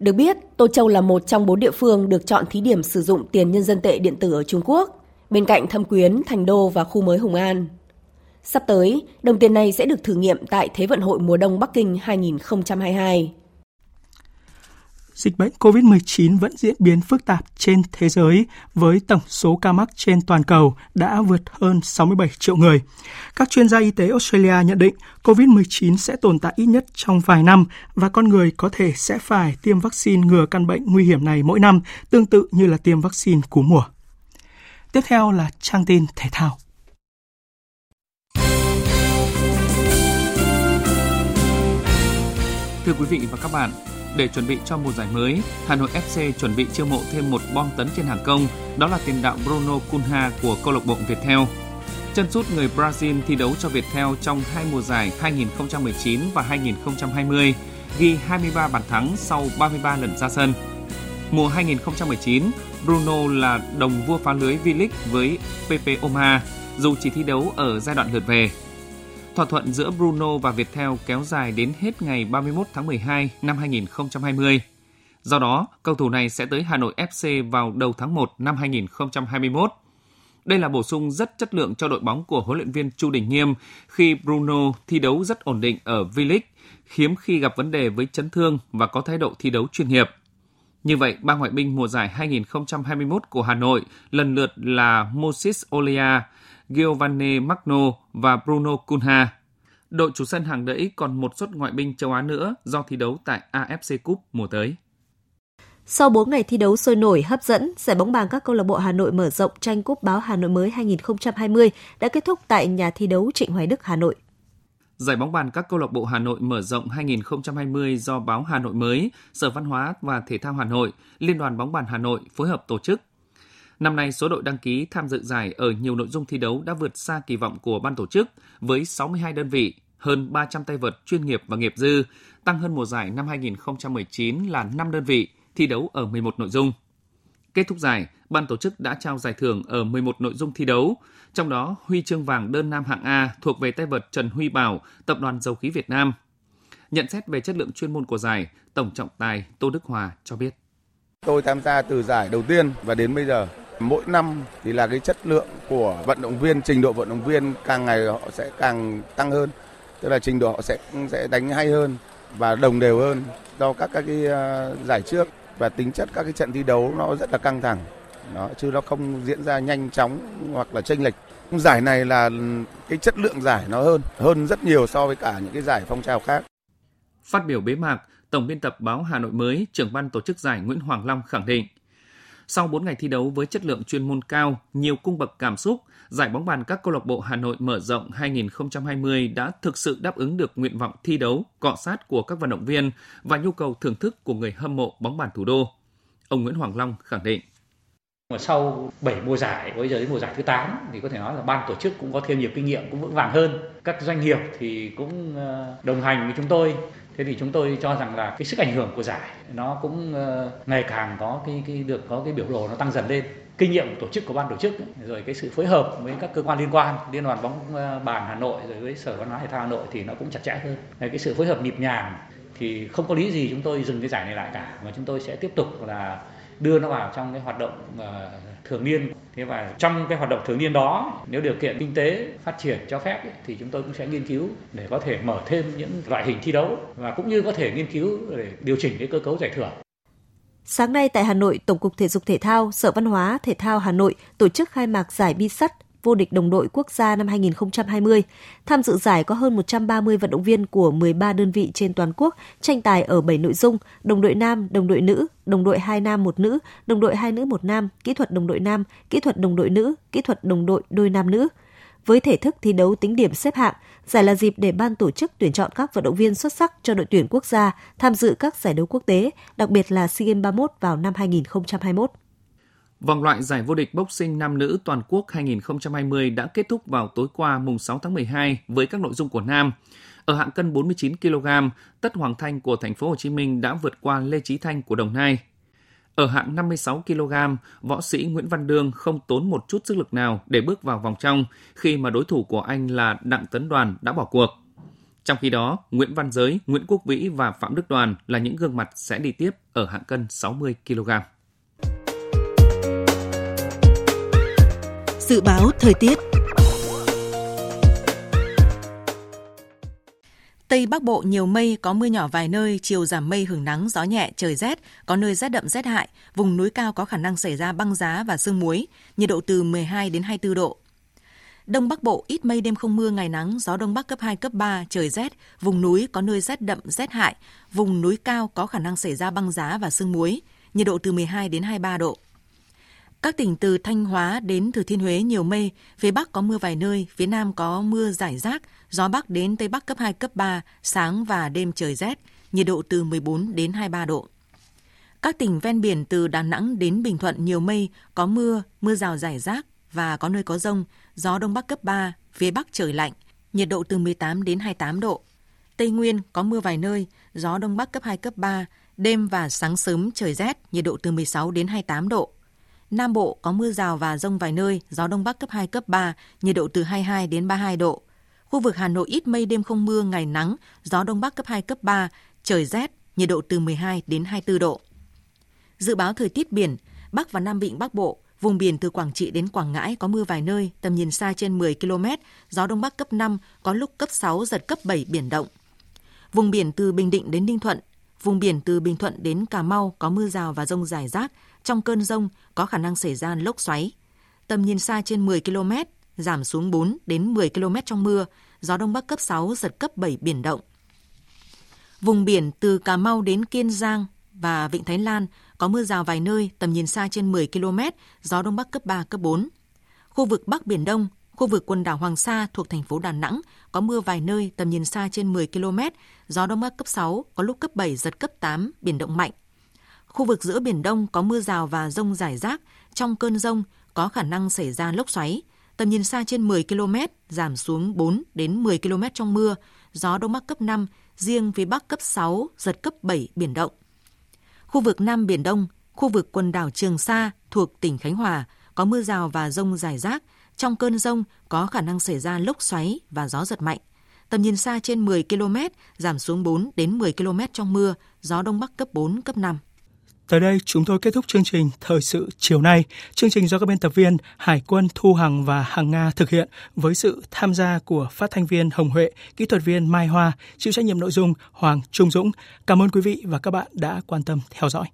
Được biết, Tô Châu là một trong bốn địa phương được chọn thí điểm sử dụng tiền nhân dân tệ điện tử ở Trung Quốc, bên cạnh Thâm Quyến, Thành Đô và khu mới Hùng An. Sắp tới, đồng tiền này sẽ được thử nghiệm tại Thế vận hội mùa đông Bắc Kinh 2022 dịch bệnh COVID-19 vẫn diễn biến phức tạp trên thế giới với tổng số ca mắc trên toàn cầu đã vượt hơn 67 triệu người. Các chuyên gia y tế Australia nhận định COVID-19 sẽ tồn tại ít nhất trong vài năm và con người có thể sẽ phải tiêm vaccine ngừa căn bệnh nguy hiểm này mỗi năm, tương tự như là tiêm vaccine cúm mùa. Tiếp theo là trang tin thể thao. Thưa quý vị và các bạn, để chuẩn bị cho mùa giải mới, Hà Nội FC chuẩn bị chiêu mộ thêm một bom tấn trên hàng công, đó là tiền đạo Bruno Cunha của câu lạc bộ Viettel. Chân sút người Brazil thi đấu cho Viettel trong hai mùa giải 2019 và 2020, ghi 23 bàn thắng sau 33 lần ra sân. Mùa 2019, Bruno là đồng vua phá lưới V-League với PP Omaha, dù chỉ thi đấu ở giai đoạn lượt về. Thỏa thuận giữa Bruno và Viettel kéo dài đến hết ngày 31 tháng 12 năm 2020. Do đó, cầu thủ này sẽ tới Hà Nội FC vào đầu tháng 1 năm 2021. Đây là bổ sung rất chất lượng cho đội bóng của huấn luyện viên Chu Đình Nghiêm khi Bruno thi đấu rất ổn định ở V-League, hiếm khi gặp vấn đề với chấn thương và có thái độ thi đấu chuyên nghiệp. Như vậy, ba ngoại binh mùa giải 2021 của Hà Nội lần lượt là Moses Olea, Giovanni Magno và Bruno Cunha. Đội chủ sân hàng đẫy còn một suất ngoại binh châu Á nữa do thi đấu tại AFC Cup mùa tới. Sau 4 ngày thi đấu sôi nổi hấp dẫn, giải bóng bàn các câu lạc bộ Hà Nội mở rộng tranh cúp báo Hà Nội mới 2020 đã kết thúc tại nhà thi đấu Trịnh Hoài Đức, Hà Nội. Giải bóng bàn các câu lạc bộ Hà Nội mở rộng 2020 do báo Hà Nội mới, Sở Văn hóa và Thể thao Hà Nội, Liên đoàn bóng bàn Hà Nội phối hợp tổ chức Năm nay, số đội đăng ký tham dự giải ở nhiều nội dung thi đấu đã vượt xa kỳ vọng của ban tổ chức với 62 đơn vị, hơn 300 tay vợt chuyên nghiệp và nghiệp dư, tăng hơn mùa giải năm 2019 là 5 đơn vị thi đấu ở 11 nội dung. Kết thúc giải, ban tổ chức đã trao giải thưởng ở 11 nội dung thi đấu, trong đó huy chương vàng đơn nam hạng A thuộc về tay vợt Trần Huy Bảo, Tập đoàn Dầu khí Việt Nam. Nhận xét về chất lượng chuyên môn của giải, Tổng trọng tài Tô Đức Hòa cho biết. Tôi tham gia từ giải đầu tiên và đến bây giờ Mỗi năm thì là cái chất lượng của vận động viên, trình độ vận động viên càng ngày họ sẽ càng tăng hơn. Tức là trình độ họ sẽ sẽ đánh hay hơn và đồng đều hơn do các các cái à, giải trước và tính chất các cái trận thi đấu nó rất là căng thẳng. Nó chứ nó không diễn ra nhanh chóng hoặc là chênh lệch. Giải này là cái chất lượng giải nó hơn, hơn rất nhiều so với cả những cái giải phong trào khác. Phát biểu bế mạc, Tổng biên tập báo Hà Nội mới, trưởng ban tổ chức giải Nguyễn Hoàng Long khẳng định sau 4 ngày thi đấu với chất lượng chuyên môn cao, nhiều cung bậc cảm xúc, giải bóng bàn các câu lạc bộ Hà Nội mở rộng 2020 đã thực sự đáp ứng được nguyện vọng thi đấu, cọ sát của các vận động viên và nhu cầu thưởng thức của người hâm mộ bóng bàn thủ đô. Ông Nguyễn Hoàng Long khẳng định. Mà sau 7 mùa giải, bây giờ đến mùa giải thứ 8 thì có thể nói là ban tổ chức cũng có thêm nhiều kinh nghiệm, cũng vững vàng hơn. Các doanh nghiệp thì cũng ờ, đồng hành với chúng tôi thế thì chúng tôi cho rằng là cái sức ảnh hưởng của giải nó cũng ờ, ngày càng có cái, cái được có cái biểu đồ nó tăng dần lên. Kinh nghiệm của tổ chức của ban tổ chức rồi cái sự phối hợp với các cơ quan liên quan liên đoàn bóng ờ, bàn Hà Nội rồi với sở văn hóa thể thao Hà Nội thì nó cũng chặt chẽ hơn. Cái sự phối hợp nhịp nhàng thì không có lý gì chúng tôi dừng cái giải này lại cả mà chúng tôi sẽ tiếp tục là đưa nó vào trong cái hoạt động ờ, thường niên thế và trong cái hoạt động thường niên đó nếu điều kiện kinh tế phát triển cho phép thì chúng tôi cũng sẽ nghiên cứu để có thể mở thêm những loại hình thi đấu và cũng như có thể nghiên cứu để điều chỉnh cái cơ cấu giải thưởng. Sáng nay tại Hà Nội, Tổng cục Thể dục Thể thao, Sở Văn hóa Thể thao Hà Nội tổ chức khai mạc giải bi sắt vô địch đồng đội quốc gia năm 2020. Tham dự giải có hơn 130 vận động viên của 13 đơn vị trên toàn quốc, tranh tài ở 7 nội dung: đồng đội nam, đồng đội nữ, đồng đội hai nam một nữ, đồng đội hai nữ một nam, kỹ thuật đồng đội nam, kỹ thuật đồng đội nữ, kỹ thuật đồng đội đôi nam nữ. Với thể thức thi đấu tính điểm xếp hạng, giải là dịp để ban tổ chức tuyển chọn các vận động viên xuất sắc cho đội tuyển quốc gia tham dự các giải đấu quốc tế, đặc biệt là SEA Games 31 vào năm 2021. Vòng loại giải vô địch boxing nam nữ toàn quốc 2020 đã kết thúc vào tối qua mùng 6 tháng 12 với các nội dung của nam. Ở hạng cân 49 kg, Tất Hoàng Thanh của thành phố Hồ Chí Minh đã vượt qua Lê Chí Thanh của Đồng Nai. Ở hạng 56 kg, võ sĩ Nguyễn Văn Đương không tốn một chút sức lực nào để bước vào vòng trong khi mà đối thủ của anh là Đặng Tấn Đoàn đã bỏ cuộc. Trong khi đó, Nguyễn Văn Giới, Nguyễn Quốc Vĩ và Phạm Đức Đoàn là những gương mặt sẽ đi tiếp ở hạng cân 60 kg. Dự báo thời tiết Tây Bắc Bộ nhiều mây, có mưa nhỏ vài nơi, chiều giảm mây hưởng nắng, gió nhẹ, trời rét, có nơi rét đậm rét hại, vùng núi cao có khả năng xảy ra băng giá và sương muối, nhiệt độ từ 12 đến 24 độ. Đông Bắc Bộ ít mây đêm không mưa ngày nắng, gió đông bắc cấp 2 cấp 3, trời rét, vùng núi có nơi rét đậm rét hại, vùng núi cao có khả năng xảy ra băng giá và sương muối, nhiệt độ từ 12 đến 23 độ. Các tỉnh từ Thanh Hóa đến Thừa Thiên Huế nhiều mây, phía Bắc có mưa vài nơi, phía Nam có mưa rải rác, gió Bắc đến Tây Bắc cấp 2, cấp 3, sáng và đêm trời rét, nhiệt độ từ 14 đến 23 độ. Các tỉnh ven biển từ Đà Nẵng đến Bình Thuận nhiều mây, có mưa, mưa rào rải rác và có nơi có rông, gió Đông Bắc cấp 3, phía Bắc trời lạnh, nhiệt độ từ 18 đến 28 độ. Tây Nguyên có mưa vài nơi, gió Đông Bắc cấp 2, cấp 3, đêm và sáng sớm trời rét, nhiệt độ từ 16 đến 28 độ. Nam Bộ có mưa rào và rông vài nơi, gió Đông Bắc cấp 2, cấp 3, nhiệt độ từ 22 đến 32 độ. Khu vực Hà Nội ít mây đêm không mưa, ngày nắng, gió Đông Bắc cấp 2, cấp 3, trời rét, nhiệt độ từ 12 đến 24 độ. Dự báo thời tiết biển, Bắc và Nam Vịnh Bắc Bộ, vùng biển từ Quảng Trị đến Quảng Ngãi có mưa vài nơi, tầm nhìn xa trên 10 km, gió Đông Bắc cấp 5, có lúc cấp 6, giật cấp 7 biển động. Vùng biển từ Bình Định đến Ninh Thuận, vùng biển từ Bình Thuận đến Cà Mau có mưa rào và rông rải rác, trong cơn rông có khả năng xảy ra lốc xoáy. Tầm nhìn xa trên 10 km, giảm xuống 4 đến 10 km trong mưa, gió đông bắc cấp 6 giật cấp 7 biển động. Vùng biển từ Cà Mau đến Kiên Giang và Vịnh Thái Lan có mưa rào vài nơi, tầm nhìn xa trên 10 km, gió đông bắc cấp 3 cấp 4. Khu vực Bắc Biển Đông, khu vực quần đảo Hoàng Sa thuộc thành phố Đà Nẵng có mưa vài nơi, tầm nhìn xa trên 10 km, gió đông bắc cấp 6, có lúc cấp 7 giật cấp 8, biển động mạnh. Khu vực giữa Biển Đông có mưa rào và rông rải rác. Trong cơn rông có khả năng xảy ra lốc xoáy. Tầm nhìn xa trên 10 km, giảm xuống 4 đến 10 km trong mưa. Gió Đông Bắc cấp 5, riêng phía Bắc cấp 6, giật cấp 7, biển động. Khu vực Nam Biển Đông, khu vực quần đảo Trường Sa thuộc tỉnh Khánh Hòa có mưa rào và rông rải rác. Trong cơn rông có khả năng xảy ra lốc xoáy và gió giật mạnh. Tầm nhìn xa trên 10 km, giảm xuống 4 đến 10 km trong mưa, gió Đông Bắc cấp 4, cấp 5. Tới đây chúng tôi kết thúc chương trình Thời sự chiều nay. Chương trình do các biên tập viên Hải quân Thu Hằng và Hằng Nga thực hiện với sự tham gia của phát thanh viên Hồng Huệ, kỹ thuật viên Mai Hoa, chịu trách nhiệm nội dung Hoàng Trung Dũng. Cảm ơn quý vị và các bạn đã quan tâm theo dõi.